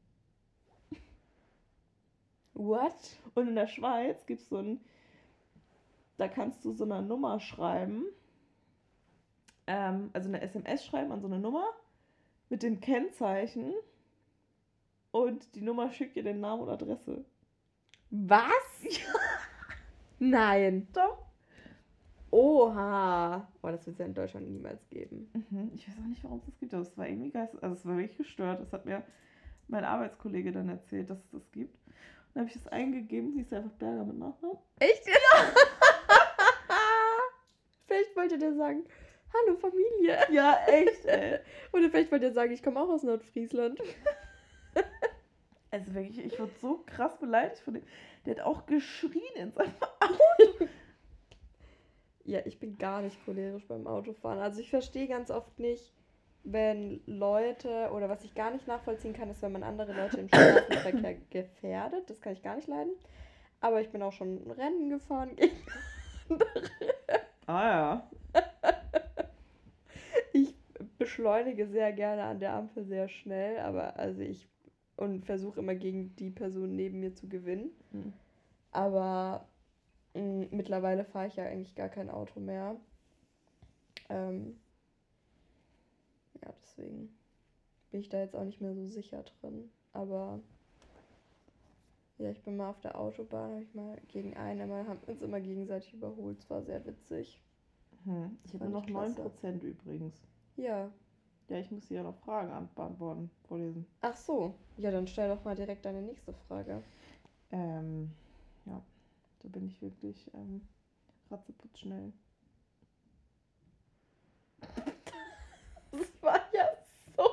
What? Und in der Schweiz gibt es so ein, da kannst du so eine Nummer schreiben, ähm, also eine SMS schreiben an so eine Nummer mit dem Kennzeichen und die Nummer schickt dir den Namen und Adresse. Was? Ja. Nein. Doch. Oha. Oh, das wird es ja in Deutschland niemals geben. Mhm. Ich weiß auch nicht, warum es das gibt, aber es war irgendwie geist, also es war wirklich gestört. Das hat mir mein Arbeitskollege dann erzählt, dass es das gibt. Dann habe ich das eingegeben, hieß einfach Berger mit Nachnamen. Echt? Genau. Vielleicht wollte der sagen, Hallo Familie. Ja, echt, ey. Oder vielleicht wollte er sagen, ich komme auch aus Nordfriesland. Also wirklich, ich wurde so krass beleidigt von dem. Der hat auch geschrien in seinem Auto. ja, ich bin gar nicht cholerisch beim Autofahren. Also ich verstehe ganz oft nicht, wenn Leute, oder was ich gar nicht nachvollziehen kann, ist, wenn man andere Leute im Straßenverkehr gefährdet. Das kann ich gar nicht leiden. Aber ich bin auch schon Rennen gefahren gegen andere. Ah ja. Ich beschleunige sehr gerne an der Ampel sehr schnell, aber also ich und versuche immer gegen die Person neben mir zu gewinnen. Hm. Aber mh, mittlerweile fahre ich ja eigentlich gar kein Auto mehr. Ähm, ja, deswegen bin ich da jetzt auch nicht mehr so sicher drin. Aber ja, ich bin mal auf der Autobahn, habe ich mal gegen einen, immer, haben uns immer gegenseitig überholt. Es war sehr witzig. Hm. Ich habe noch klasse. 9% übrigens. Ja. Ja, ich muss dir ja noch Fragen an- beantworten, vorlesen. Ach so. Ja, dann stell doch mal direkt deine nächste Frage. Ähm, ja, da bin ich wirklich ähm, ratzeputz schnell.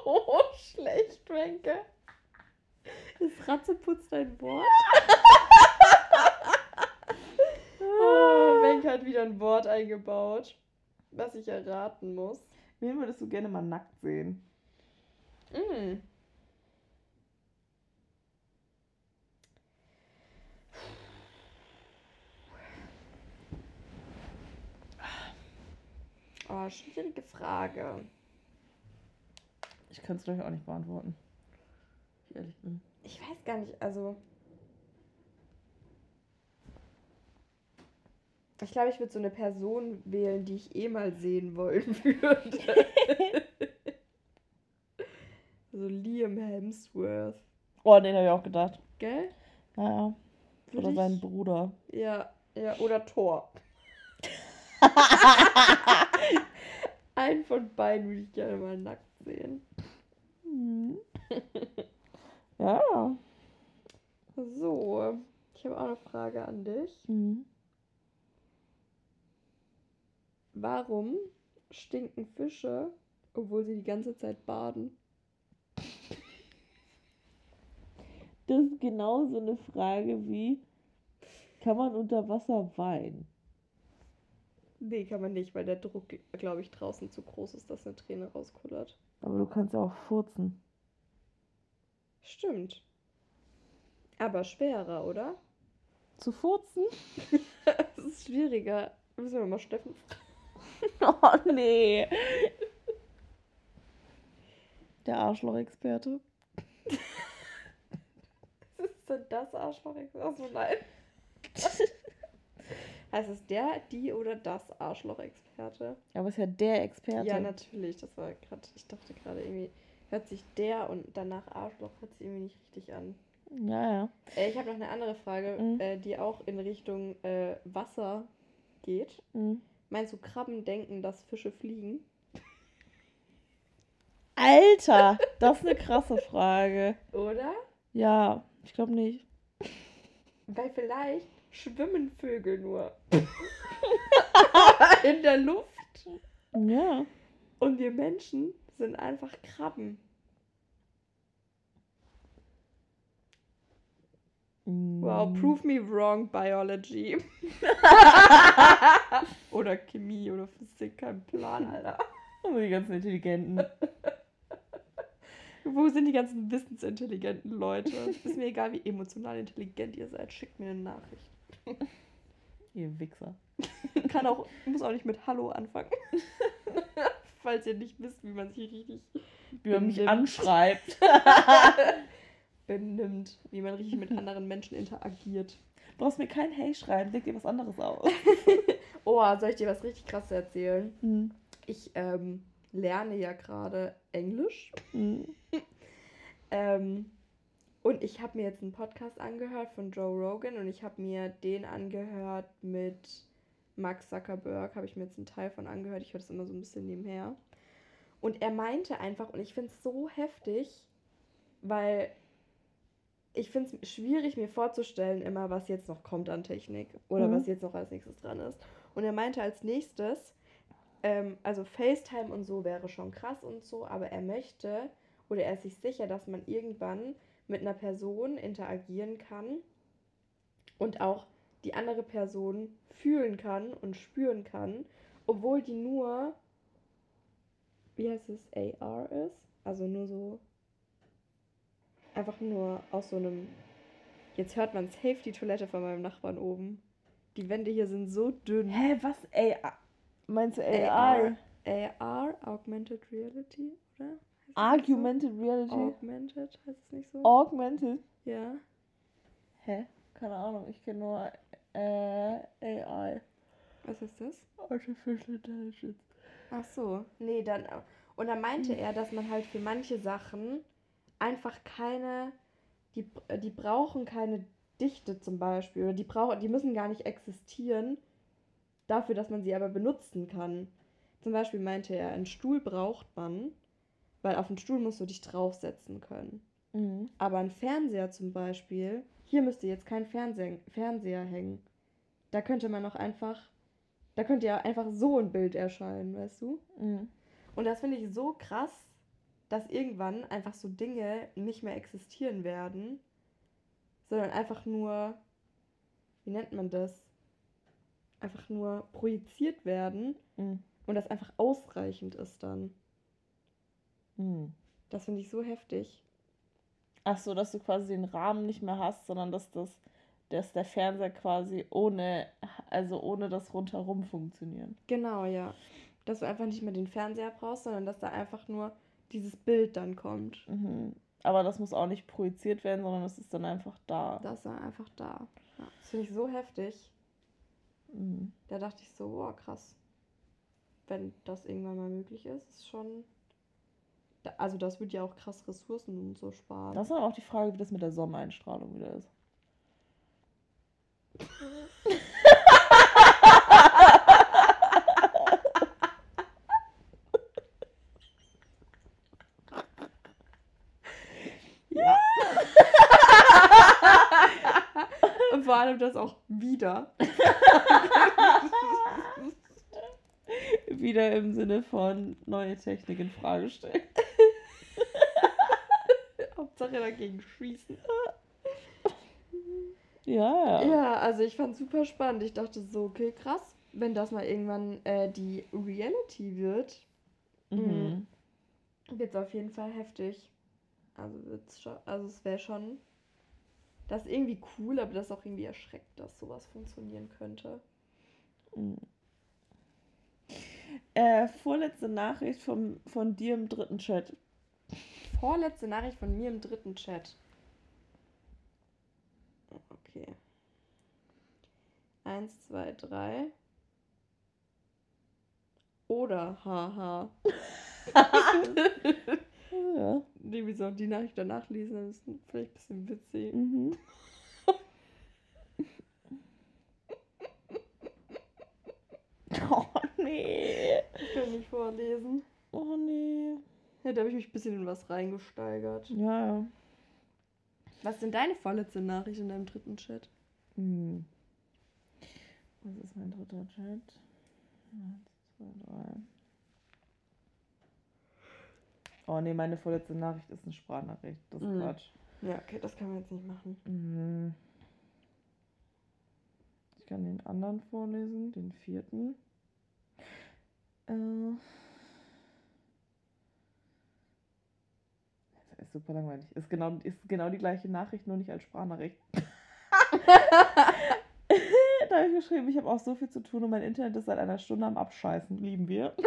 So schlecht, Wenke. Ist Ratzeputz dein Wort? oh, Wenke hat wieder ein Wort eingebaut, was ich erraten muss. Wen würdest du gerne mal nackt sehen? Mm. Oh, schwierige Frage. Ich kann es gleich auch nicht beantworten. Ich ehrlich bin. Ich weiß gar nicht, also. Ich glaube, ich würde so eine Person wählen, die ich eh mal sehen wollen würde. so Liam Hemsworth. Oh, den habe ich auch gedacht. Gell? Naja. Würd Oder ich- seinen Bruder. Ja, ja, oder Thor. Einen von beiden würde ich gerne mal nackt sehen. Mhm. ja. So, ich habe auch eine Frage an dich. Mhm. Warum stinken Fische, obwohl sie die ganze Zeit baden? Das ist genau so eine Frage wie, kann man unter Wasser weinen? Nee, kann man nicht, weil der Druck, glaube ich, draußen zu groß ist, dass eine Träne rauskullert. Aber du kannst ja auch furzen. Stimmt. Aber schwerer, oder? Zu furzen? Das ist schwieriger. Müssen wir mal Steffen fragen. Oh nee. Der Arschloch-Experte. Was ist denn das Arschloch? Achso, nein. Heißt es der, die oder das Arschloch-Experte? Aber ist ja der Experte. Ja, natürlich. Das war gerade, ich dachte gerade irgendwie, hört sich der und danach Arschloch hört sich irgendwie nicht richtig an. Ja, ja. Äh, ich habe noch eine andere Frage, Mhm. äh, die auch in Richtung äh, Wasser geht. Mhm. Meinst du, Krabben denken, dass Fische fliegen? Alter, das ist eine krasse Frage. Oder? Ja, ich glaube nicht. Weil vielleicht schwimmen Vögel nur in der Luft Ja. und wir Menschen sind einfach Krabben. Wow, Mhm. prove me wrong, Biology. oder Chemie oder Physik, kein Plan, Alter. Aber die ganzen Intelligenten. Wo sind die ganzen wissensintelligenten Leute? Ist mir egal, wie emotional intelligent ihr seid, schickt mir eine Nachricht. Ihr Wichser. Kann auch, muss auch nicht mit Hallo anfangen. Falls ihr nicht wisst, wie man sich richtig Wie man mich anschreibt. benimmt, wie man richtig mit anderen Menschen interagiert. Brauchst mir kein Hey schreiben, denk dir was anderes aus. Oh, soll ich dir was richtig krasses erzählen? Mhm. Ich ähm, lerne ja gerade Englisch. Mhm. Ähm, und ich habe mir jetzt einen Podcast angehört von Joe Rogan und ich habe mir den angehört mit Max Zuckerberg, habe ich mir jetzt einen Teil von angehört. Ich höre das immer so ein bisschen nebenher. Und er meinte einfach, und ich finde es so heftig, weil ich finde es schwierig, mir vorzustellen, immer, was jetzt noch kommt an Technik oder Mhm. was jetzt noch als nächstes dran ist. Und er meinte als nächstes, ähm, also FaceTime und so wäre schon krass und so, aber er möchte oder er ist sich sicher, dass man irgendwann mit einer Person interagieren kann und auch die andere Person fühlen kann und spüren kann, obwohl die nur, wie heißt es, AR ist? Also nur so, einfach nur aus so einem, jetzt hört man safe die Toilette von meinem Nachbarn oben. Die Wände hier sind so dünn. Hä, was? AR? Meinst du AR? AR, Augmented Reality, oder? Nicht so? Argumented Reality? Augmented, heißt es nicht so? Augmented? Ja. Hä? Keine Ahnung, ich kenne nur äh, AI. Was ist das? Artificial Intelligence. Ach so, nee, dann. Und dann meinte er, dass man halt für manche Sachen einfach keine, die, die brauchen keine Dichte zum Beispiel, oder die brauchen, die müssen gar nicht existieren, dafür, dass man sie aber benutzen kann. Zum Beispiel meinte er, einen Stuhl braucht man, weil auf den Stuhl musst du dich draufsetzen können. Mhm. Aber ein Fernseher zum Beispiel, hier müsste jetzt kein Fernseher, Fernseher hängen. Da könnte man auch einfach, da könnte ja einfach so ein Bild erscheinen, weißt du? Mhm. Und das finde ich so krass, dass irgendwann einfach so Dinge nicht mehr existieren werden, sondern einfach nur, wie nennt man das? Einfach nur projiziert werden Mhm. und das einfach ausreichend ist dann. Mhm. Das finde ich so heftig. Ach so, dass du quasi den Rahmen nicht mehr hast, sondern dass das, dass der Fernseher quasi ohne, also ohne das rundherum funktionieren. Genau, ja. Dass du einfach nicht mehr den Fernseher brauchst, sondern dass da einfach nur dieses Bild dann kommt. Mhm. Aber das muss auch nicht projiziert werden, sondern es ist dann einfach da. Das ist dann einfach da. Ja, das finde ich so heftig. Mhm. Da dachte ich so, boah, krass. Wenn das irgendwann mal möglich ist, ist schon. Also das wird ja auch krass Ressourcen und so sparen. Das ist aber auch die Frage, wie das mit der Sonneneinstrahlung wieder ist. Ja. und vor allem das auch wieder. Wieder im Sinne von neue Technik in Frage stellen. Hauptsache dagegen schießen. Ja, ja. Ja, also ich fand super spannend. Ich dachte so, okay, krass. Wenn das mal irgendwann äh, die Reality wird, Mhm. wird es auf jeden Fall heftig. Also wird's schon, also es wäre schon. Das ist irgendwie cool, aber das ist auch irgendwie erschreckt, dass sowas funktionieren könnte. Mhm. Äh, vorletzte Nachricht vom, von dir im dritten Chat. Vorletzte Nachricht von mir im dritten Chat. Okay. Eins, zwei, drei. Oder haha. Ja. Nee, wir sollen die Nachricht danach lesen, das ist vielleicht ein bisschen witzig. Mhm. Oh nee. Ich kann nicht vorlesen. Oh nee. Ja, da habe ich mich ein bisschen in was reingesteigert. Ja, ja. Was denn deine vorletzte Nachricht in deinem dritten Chat? Hm. Was ist mein dritter Chat? Eins, zwei, drei. Oh nee, meine vorletzte Nachricht ist eine Sprachnachricht. Das ist Mhm. Quatsch. Ja, okay, das kann man jetzt nicht machen. Mhm. Ich kann den anderen vorlesen, den vierten. Äh. Das ist super langweilig. Ist genau, ist genau die gleiche Nachricht, nur nicht als Sprachnachricht. da habe ich geschrieben, ich habe auch so viel zu tun und mein Internet ist seit einer Stunde am Abscheißen. Lieben wir.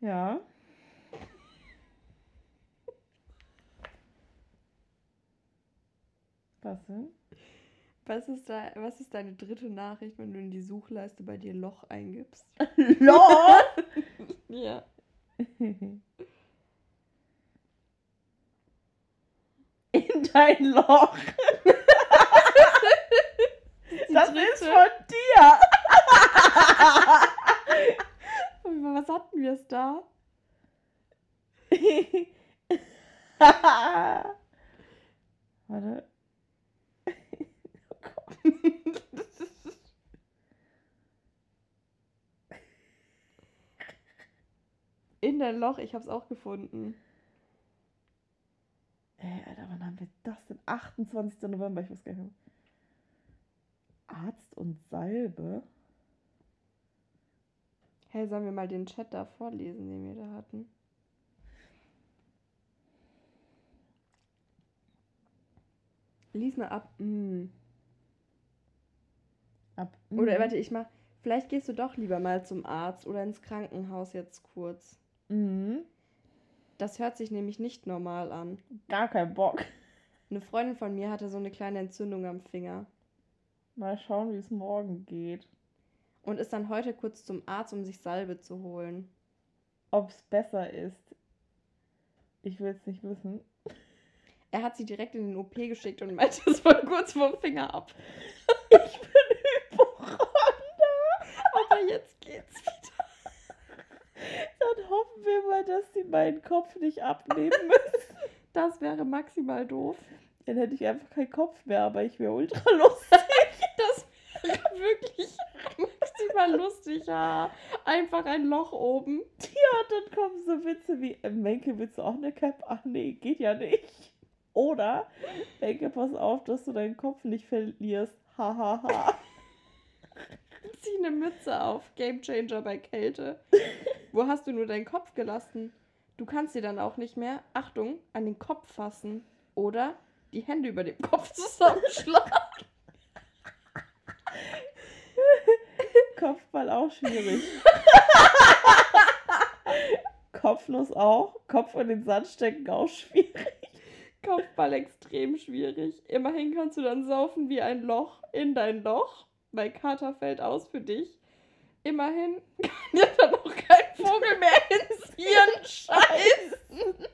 Ja. Was denn? Was ist, da, was ist deine dritte Nachricht, wenn du in die Suchleiste bei dir Loch eingibst? LOL! Ja. In dein Loch. Das ist von dir. Was hatten wir es da? Warte. Oh Gott. Loch, ich hab's auch gefunden. Ey, Alter, wann haben wir das denn? 28. November, ich weiß gar nicht. Arzt und Salbe? Hey, sollen wir mal den Chat da vorlesen, den wir da hatten? Lies mal ab. Mm. Ab. Oder Mhm. warte, ich mach. Vielleicht gehst du doch lieber mal zum Arzt oder ins Krankenhaus jetzt kurz. Mhm. Das hört sich nämlich nicht normal an. Gar kein Bock. Eine Freundin von mir hatte so eine kleine Entzündung am Finger Mal schauen, wie es morgen geht. und ist dann heute kurz zum Arzt, um sich Salbe zu holen. Ob es besser ist. Ich will es nicht wissen. Er hat sie direkt in den OP geschickt und meinte, es war kurz vom Finger ab. Ich bin Hypochonder. Aber jetzt hoffen wir mal, dass sie meinen Kopf nicht abnehmen müssen. Das wäre maximal doof. Dann hätte ich einfach keinen Kopf mehr, aber ich wäre ultra lustig. Das wäre wirklich maximal lustig, ja. Einfach ein Loch oben. Ja, dann kommen so Witze wie, äh, Menke, willst du auch eine Cap? Ach nee, geht ja nicht. Oder, Menke, pass auf, dass du deinen Kopf nicht verlierst. Hahaha. Ha, ha. Zieh eine Mütze auf. Game Changer bei Kälte. Wo hast du nur deinen Kopf gelassen? Du kannst dir dann auch nicht mehr, Achtung, an den Kopf fassen. Oder die Hände über dem Kopf zusammenschlagen. Kopfball auch schwierig. Kopfnuss auch. Kopf in den Sand stecken auch schwierig. Kopfball extrem schwierig. Immerhin kannst du dann saufen wie ein Loch in dein Loch, weil Kater fällt aus für dich. Immerhin kann dir dann auch Vogel mehr ins Hirn scheißen.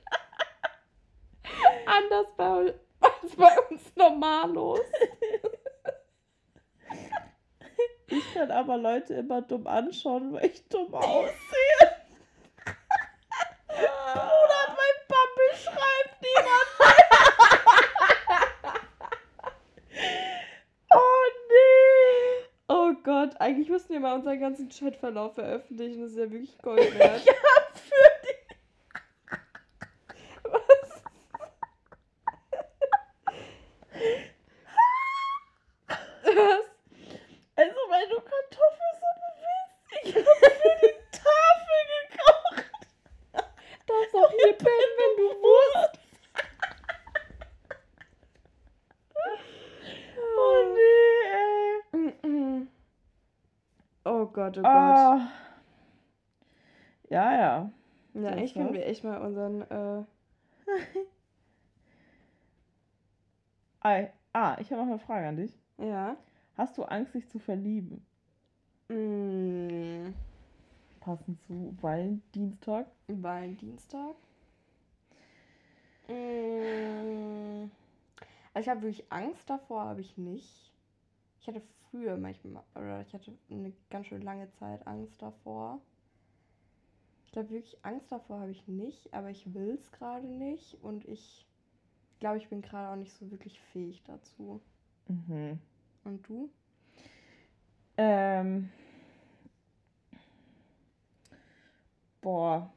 Anders bei, als bei uns normallos. Ich kann aber Leute immer dumm anschauen, weil ich dumm aussehe. Oder mein Papi schreibt niemand. oh nee. Oh Gott, eigentlich müssten wir mal unseren ganzen Chatverlauf veröffentlichen. Das ist ja wirklich Gold wert. Ja, für die. Was? Was? Also, weil du Kartoffelsuppe willst, ich habe für die Tafel gekocht. Darfst auch hier pennen, wenn du musst. Oh nee, ey. Mm-mm. Oh Gott, oh Gott. Ah. Ja, ja. ja, das echt mal unseren. Äh. Ah, ich habe noch eine Frage an dich. ja. Hast du Angst, dich zu verlieben? Mm, Passend zu Valentinstag? Valentinstag. Mm, also ich habe wirklich Angst davor, habe ich nicht. Ich hatte früher manchmal, oder ich hatte eine ganz schön lange Zeit Angst davor. Ich glaube wirklich Angst davor habe ich nicht, aber ich will es gerade nicht und ich glaube, ich bin gerade auch nicht so wirklich fähig dazu. Mhm. Und du? Ähm. Boah.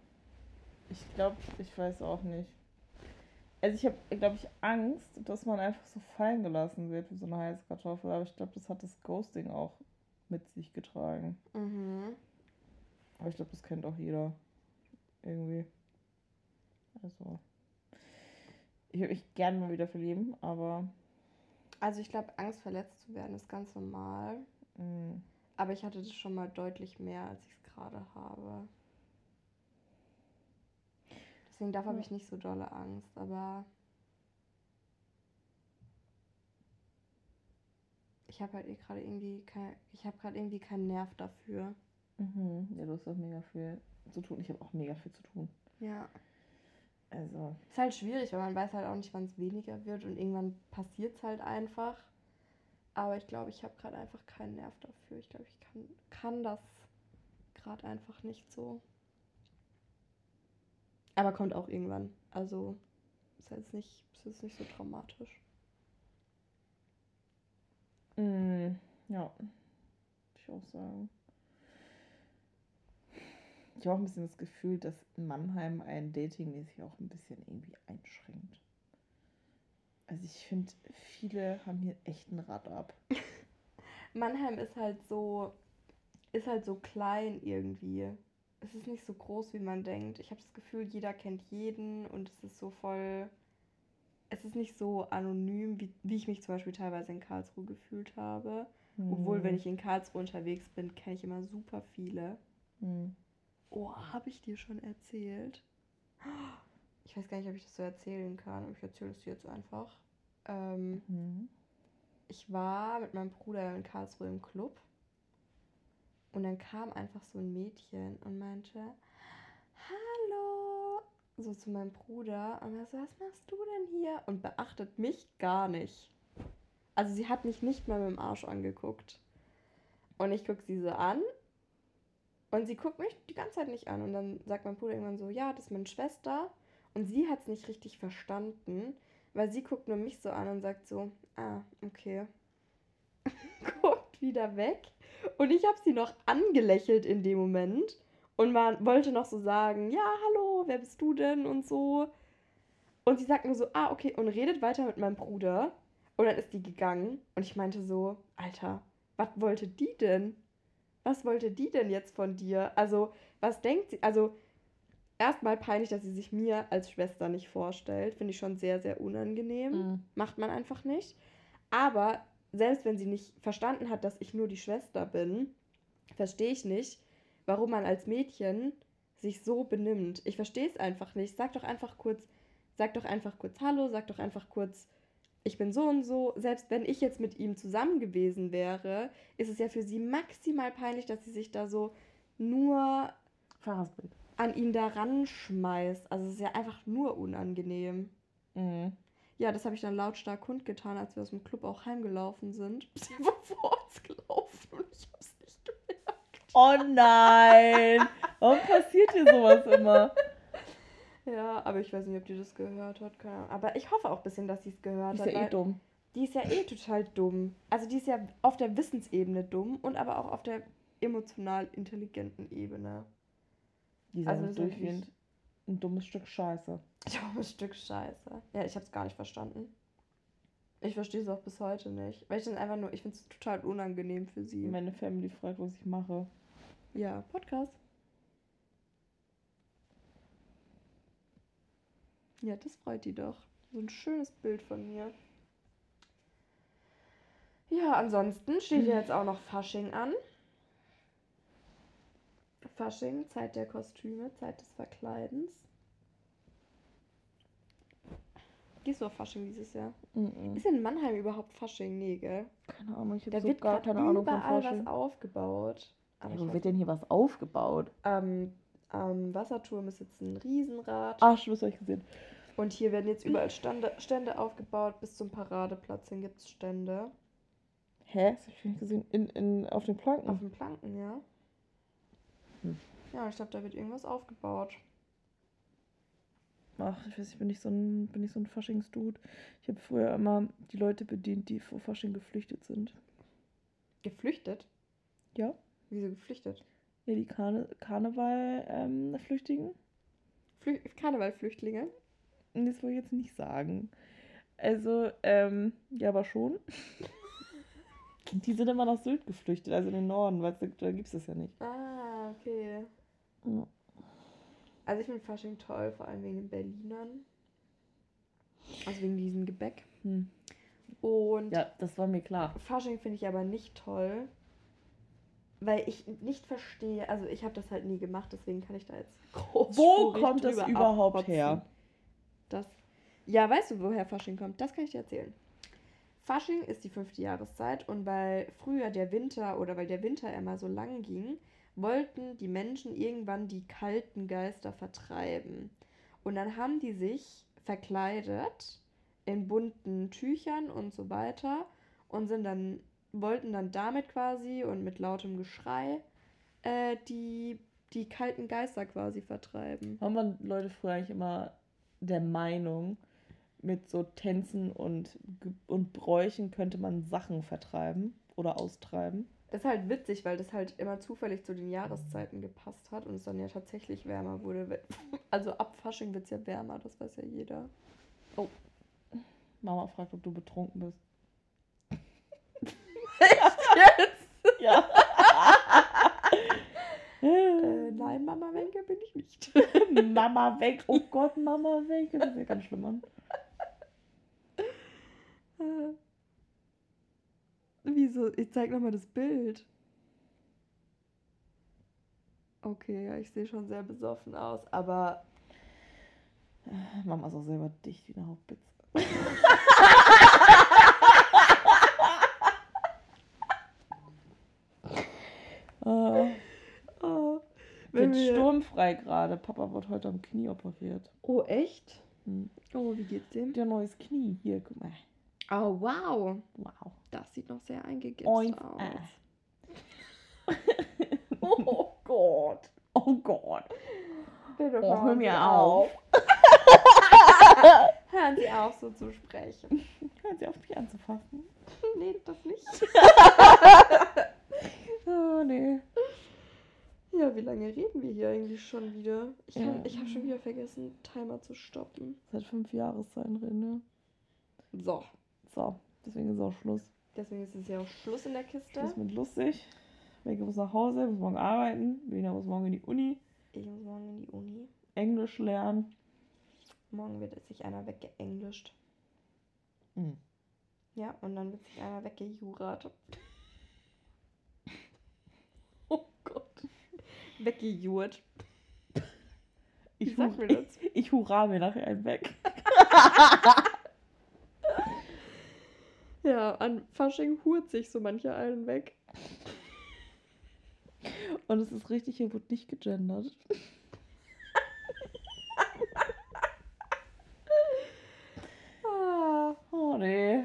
Ich glaube, ich weiß auch nicht. Also ich habe, glaube ich, Angst, dass man einfach so fallen gelassen wird wie so eine heiße Kartoffel. Aber ich glaube, das hat das Ghosting auch mit sich getragen. Mhm. Aber ich glaube, das kennt auch jeder. Irgendwie. Also. Ich würde mich gerne mal wieder verlieben, aber. Also ich glaube, Angst verletzt zu werden ist ganz normal. Mh, Aber ich hatte das schon mal deutlich mehr, als ich es gerade habe. Deswegen davor habe Ja. ich nicht so dolle Angst, aber ich habe halt eh gerade irgendwie kein, ich habe gerade irgendwie keinen Nerv dafür. mhm. Ja, du hast auch mega viel zu tun. Ich habe auch mega viel zu tun. Ja. Also. Ist halt schwierig, weil man weiß halt auch nicht, wann es weniger wird und irgendwann passiert es halt einfach. Aber ich glaube, ich habe gerade einfach keinen Nerv dafür. Ich glaube, ich kann, kann das gerade einfach nicht so. Aber kommt auch irgendwann. Also ist jetzt nicht, ist jetzt nicht so traumatisch. Mm, ja, würde ich auch sagen. Ich habe auch ein bisschen das Gefühl, dass Mannheim ein Datingmäßig auch ein bisschen irgendwie einschränkt. Also ich finde, viele haben hier echt ein Rad ab. Mannheim ist halt so, ist halt so klein irgendwie. Es ist nicht so groß, wie man denkt. Ich habe das Gefühl, jeder kennt jeden und es ist so voll. Es ist nicht so anonym, wie, wie ich mich zum Beispiel teilweise in Karlsruhe gefühlt habe. Obwohl, wenn Hm. ich in Karlsruhe unterwegs bin, kenne ich immer super viele. Hm. Oh, habe ich dir schon erzählt? Ich weiß gar nicht, ob ich das so erzählen kann, aber ich erzähle es dir jetzt einfach. Ähm, Mhm. ich war mit meinem Bruder in Karlsruhe im Club und dann kam einfach so ein Mädchen und meinte, hallo, so zu meinem Bruder und er so, was machst du denn hier? Und beachtet mich gar nicht. Also sie hat mich nicht mal mit dem Arsch angeguckt. Und ich gucke sie so an und sie guckt mich die ganze Zeit nicht an. Und dann sagt mein Bruder irgendwann so, ja, das ist meine Schwester. Und sie hat es nicht richtig verstanden, weil sie guckt nur mich so an und sagt so, ah, okay. guckt wieder weg. Und ich habe sie noch angelächelt in dem Moment und man wollte noch so sagen, ja, hallo, wer bist du denn und so. Und sie sagt nur so, ah, okay, und redet weiter mit meinem Bruder. Und dann ist die gegangen und ich meinte so, Alter, was wollte die denn? Was wollte die denn jetzt von dir? Also, was denkt sie? Also, erstmal peinlich, dass sie sich mir als Schwester nicht vorstellt. Finde ich schon sehr, sehr unangenehm. Mhm. Macht man einfach nicht. Aber selbst wenn sie nicht verstanden hat, dass ich nur die Schwester bin, verstehe ich nicht, warum man als Mädchen sich so benimmt. Ich verstehe es einfach nicht. Sag doch einfach kurz, sag doch einfach kurz Hallo, sag doch einfach kurz, ich bin so und so. Selbst wenn ich jetzt mit ihm zusammen gewesen wäre, ist es ja für sie maximal peinlich, dass sie sich da so nur Verhaspelt. an ihn da ranschmeißt. Also es ist ja einfach nur unangenehm. Mhm. Ja, das habe ich dann lautstark kundgetan, als wir aus dem Club auch heimgelaufen sind. Sie war vor uns gelaufen und ich habe es nicht gemerkt. Oh nein! Warum passiert hier sowas immer? Ja, aber ich weiß nicht, ob die das gehört hat. Keine Ahnung. Aber ich hoffe auch ein bisschen, dass sie es gehört Ist hat. ja eh dumm. Die ist ja eh total dumm. Also die ist ja auf der Wissensebene dumm und aber auch auf der emotional intelligenten Ebene. Die ist Also ist durchgehend ein dummes Stück Scheiße. Dummes Stück Scheiße. Ja, ich habe es gar nicht verstanden. Ich verstehe es auch bis heute nicht. Weil ich dann einfach nur, ich finde es total unangenehm für sie. Meine Family fragt, was ich mache. Ja, Podcast. Ja, das freut die doch. So ein schönes Bild von mir. Ja, ansonsten steht ja jetzt auch noch Fasching an. Fasching, Zeit der Kostüme, Zeit des Verkleidens. Gehst du auf Fasching dieses Jahr? Mhm. Ist in Mannheim überhaupt Fasching? Nee, gell? Keine Ahnung, ich Da habe so wird gar keine Ahnung von überall Fasching. was aufgebaut. Aber Ja, wo wird denn hier was aufgebaut? Am, am Wasserturm ist jetzt ein Riesenrad. Ach, stimmt, das habe ich gesehen. Und hier werden jetzt überall Stände, Stände aufgebaut. Bis zum Paradeplatz hin gibt es Stände. Hä? Das habe ich nicht gesehen. In, in, auf den Auf Planken. den Planken, ja. Hm. Ja, ich glaube, da wird irgendwas aufgebaut. Ach, ich weiß, ich bin nicht so ein, bin nicht so ein Faschingsdude. Ich habe früher immer die Leute bedient, die vor Fasching geflüchtet sind. Geflüchtet? Ja. Wieso geflüchtet? Ja, die Karne Karneval-Flüchtigen. Flü Karnevalflüchtlinge? das wollte ich jetzt nicht sagen. Also, ähm, ja, aber schon. die sind immer nach Sylt geflüchtet, also in den Norden, weil da, da gibt es das ja nicht. Ah, okay. Ja. Also ich finde Fasching toll, vor allem wegen den Berlinern. Also wegen diesem Gebäck. Hm. Und Ja, das war mir klar. Fasching finde ich aber nicht toll, weil ich nicht verstehe, also ich habe das halt nie gemacht, deswegen kann ich da jetzt groß Wo kommt das überhaupt her? Das, ja, weißt du, woher Fasching kommt? Das kann ich dir erzählen. Fasching ist die fünfte Jahreszeit und weil früher der Winter oder weil der Winter immer so lang ging, wollten die Menschen irgendwann die kalten Geister vertreiben. Und dann haben die sich verkleidet in bunten Tüchern und so weiter und sind dann, wollten dann damit quasi und mit lautem Geschrei äh, die, die kalten Geister quasi vertreiben. Waren man Leute früher eigentlich immer der Meinung, mit so Tänzen und, und Bräuchen könnte man Sachen vertreiben oder austreiben? Das ist halt witzig, weil das halt immer zufällig zu den Jahreszeiten gepasst hat und es dann ja tatsächlich wärmer wurde. Also ab Fasching wird es ja wärmer, das weiß ja jeder. Mama fragt, ob du betrunken bist. Jetzt? Ja. Äh, nein, Mama Wenke bin ich nicht. Mama weg. Oh Gott, Mama weg. Das ist ja ganz schlimm an. Äh, Wieso? Ich zeig nochmal das Bild. Okay, ja, ich sehe schon sehr besoffen aus, aber Mama ist auch selber dicht wie eine Hauptpizza. äh, oh, wenn wird wir... sturmfrei gerade. Papa wird heute am Knie operiert. Oh, echt? Hm. Oh, wie geht's dem? Der neues Knie. Hier, guck mal. Oh, wow. Wow. Das sieht noch sehr eingegipst Oinf, aus. äh. oh Gott. Oh Gott. Bitte Oh, hör mir auf. Hören Sie auf, so zu sprechen. Hören Sie auf, mich anzufassen. nee, das nicht. Oh, nee. Ja, wie lange reden wir hier eigentlich schon wieder? Ich, Ja. ich habe schon wieder vergessen, Timer zu stoppen. Seit fünf Jahreszeiten drin, ne? So, So, deswegen ist auch Schluss. deswegen ist es ja auch Schluss in der Kiste. Schluss mit lustig. Wenke muss nach Hause, muss morgen arbeiten. Lena muss morgen in die Uni. Ich muss morgen in die Uni. Englisch lernen. Morgen wird sich einer weggeenglischt. Hm. Ja, und dann wird sich einer weggejurat. Oh Gott. Weggejurt. Ich, man das? ich hurra mir nachher einen weg. Ja, an Fasching hurt sich so mancher einen weg. Und es ist richtig, hier wird nicht gegendert. Ah. Oh nee.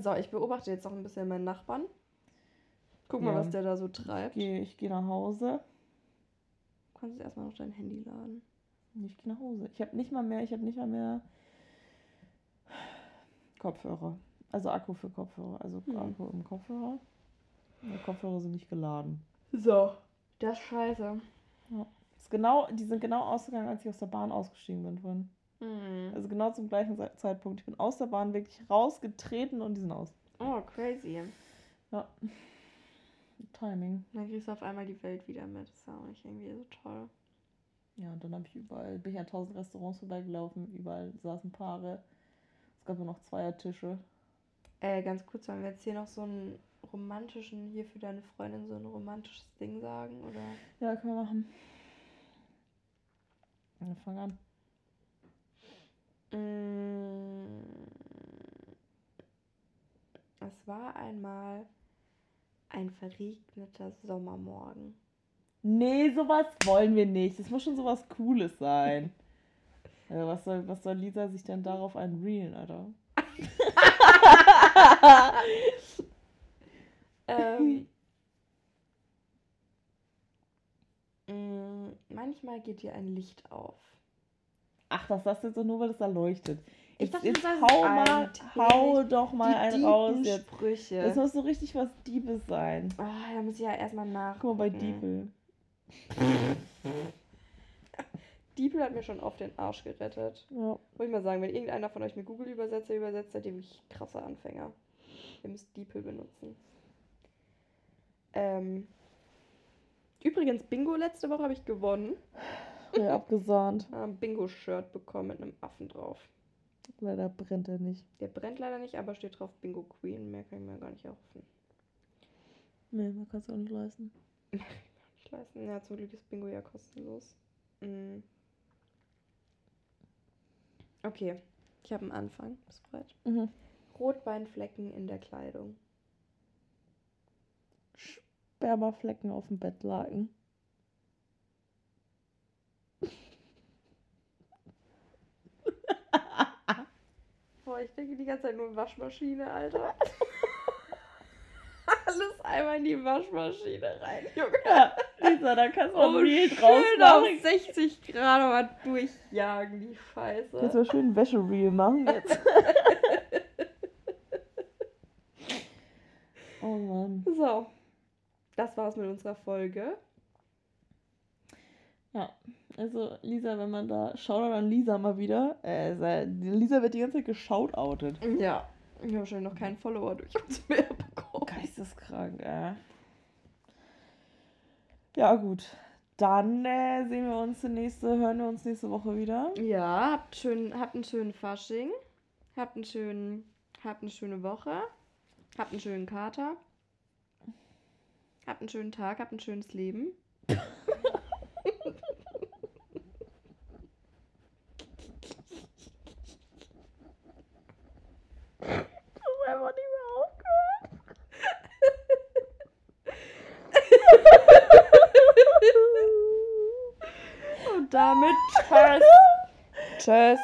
So, ich beobachte jetzt noch ein bisschen meinen Nachbarn. Guck mal, Ja. was der da so treibt. Geh, ich gehe nach Hause. Du kannst jetzt erstmal noch dein Handy laden. Ich gehe nach Hause. Ich habe nicht mal mehr, ich habe nicht mal mehr Kopfhörer. Also Akku für Kopfhörer. Also Hm. Akku im Kopfhörer. Die Kopfhörer sind nicht geladen. So. Das ist scheiße. Ist genau, die sind genau ausgegangen, als ich aus der Bahn ausgestiegen bin vorhin. Hm. Also genau zum gleichen Ze- Zeitpunkt. Ich bin aus der Bahn wirklich rausgetreten und die sind aus. Oh, crazy. Ja. Timing. Dann kriegst du auf einmal die Welt wieder mit. Das ist auch nicht irgendwie so toll. Ja, und dann habe ich überall, bin ich an tausend Restaurants vorbeigelaufen, überall saßen Paare. Es gab nur noch Zweiertische. Äh, ganz kurz, sollen wir jetzt hier noch so einen romantischen, hier für deine Freundin so ein romantisches Ding sagen? Oder? Ja, können wir machen. Dann fang an. Mm. Es war einmal ein verregneter Sommermorgen. Nee, sowas wollen wir nicht. Es muss schon sowas Cooles sein. Ja, was, soll, was soll Lisa sich denn darauf einreelen, Alter? ähm, mm, manchmal geht dir ein Licht auf. Ach, das sagst du jetzt doch nur, weil es da leuchtet. Ich Jetzt, dachte, jetzt hau mal, hau doch mal einen raus jetzt. Sprüche. Es muss so richtig was Diebes sein. Ah, da muss ich ja erstmal nach. Guck mal bei Diepel. Diepel hat mir schon oft den Arsch gerettet. Ja. Muss ich mal sagen, wenn irgendeiner von euch mit Google-Übersetzer übersetzt, seid ihr wirklich krasser Anfänger. Ihr müsst Diepel benutzen. Ähm, übrigens, Bingo letzte Woche habe ich gewonnen. Ja, abgesahnt. Ein Bingo-Shirt bekommen mit einem Affen drauf. Leider brennt er nicht. Der brennt leider nicht, aber steht drauf Bingo Queen. Mehr kann ich mir gar nicht erhoffen. Nee, man kann es auch nicht leisten. Nicht leisten. Ja, zum Glück ist Bingo ja kostenlos. Mm. Okay, ich habe einen Anfang. Bist du bereit? Mhm. Rotweinflecken in der Kleidung. Spermaflecken auf dem Bettlaken. Ich denke die ganze Zeit nur Waschmaschine, Alter. Alles einmal in die Waschmaschine rein, Junge. Ja, Lisa, da kannst du auch Oh, ein draus schön auf machen. 60 Grad mal durchjagen, die Kannst Scheiße. du mal schön ein Wäschereel machen jetzt. das war's mit unserer Folge. Ja, also Lisa, wenn man da, Shoutout an Lisa mal wieder. Äh, Lisa wird die ganze Zeit geshoutoutet. Ja. Ich habe wahrscheinlich noch keinen Follower durch uns mehr bekommen. Geisteskrank, äh. Ja, gut. Dann äh, sehen wir uns nächste, hören wir uns nächste Woche wieder. Ja, habt, schön, habt einen schönen Fasching. Habt, einen schönen, habt eine schöne Woche. Habt einen schönen Kater. Habt einen schönen Tag, habt ein schönes Leben. Das ist einfach nicht mehr aufgehört. Und damit tschüss. tschüss.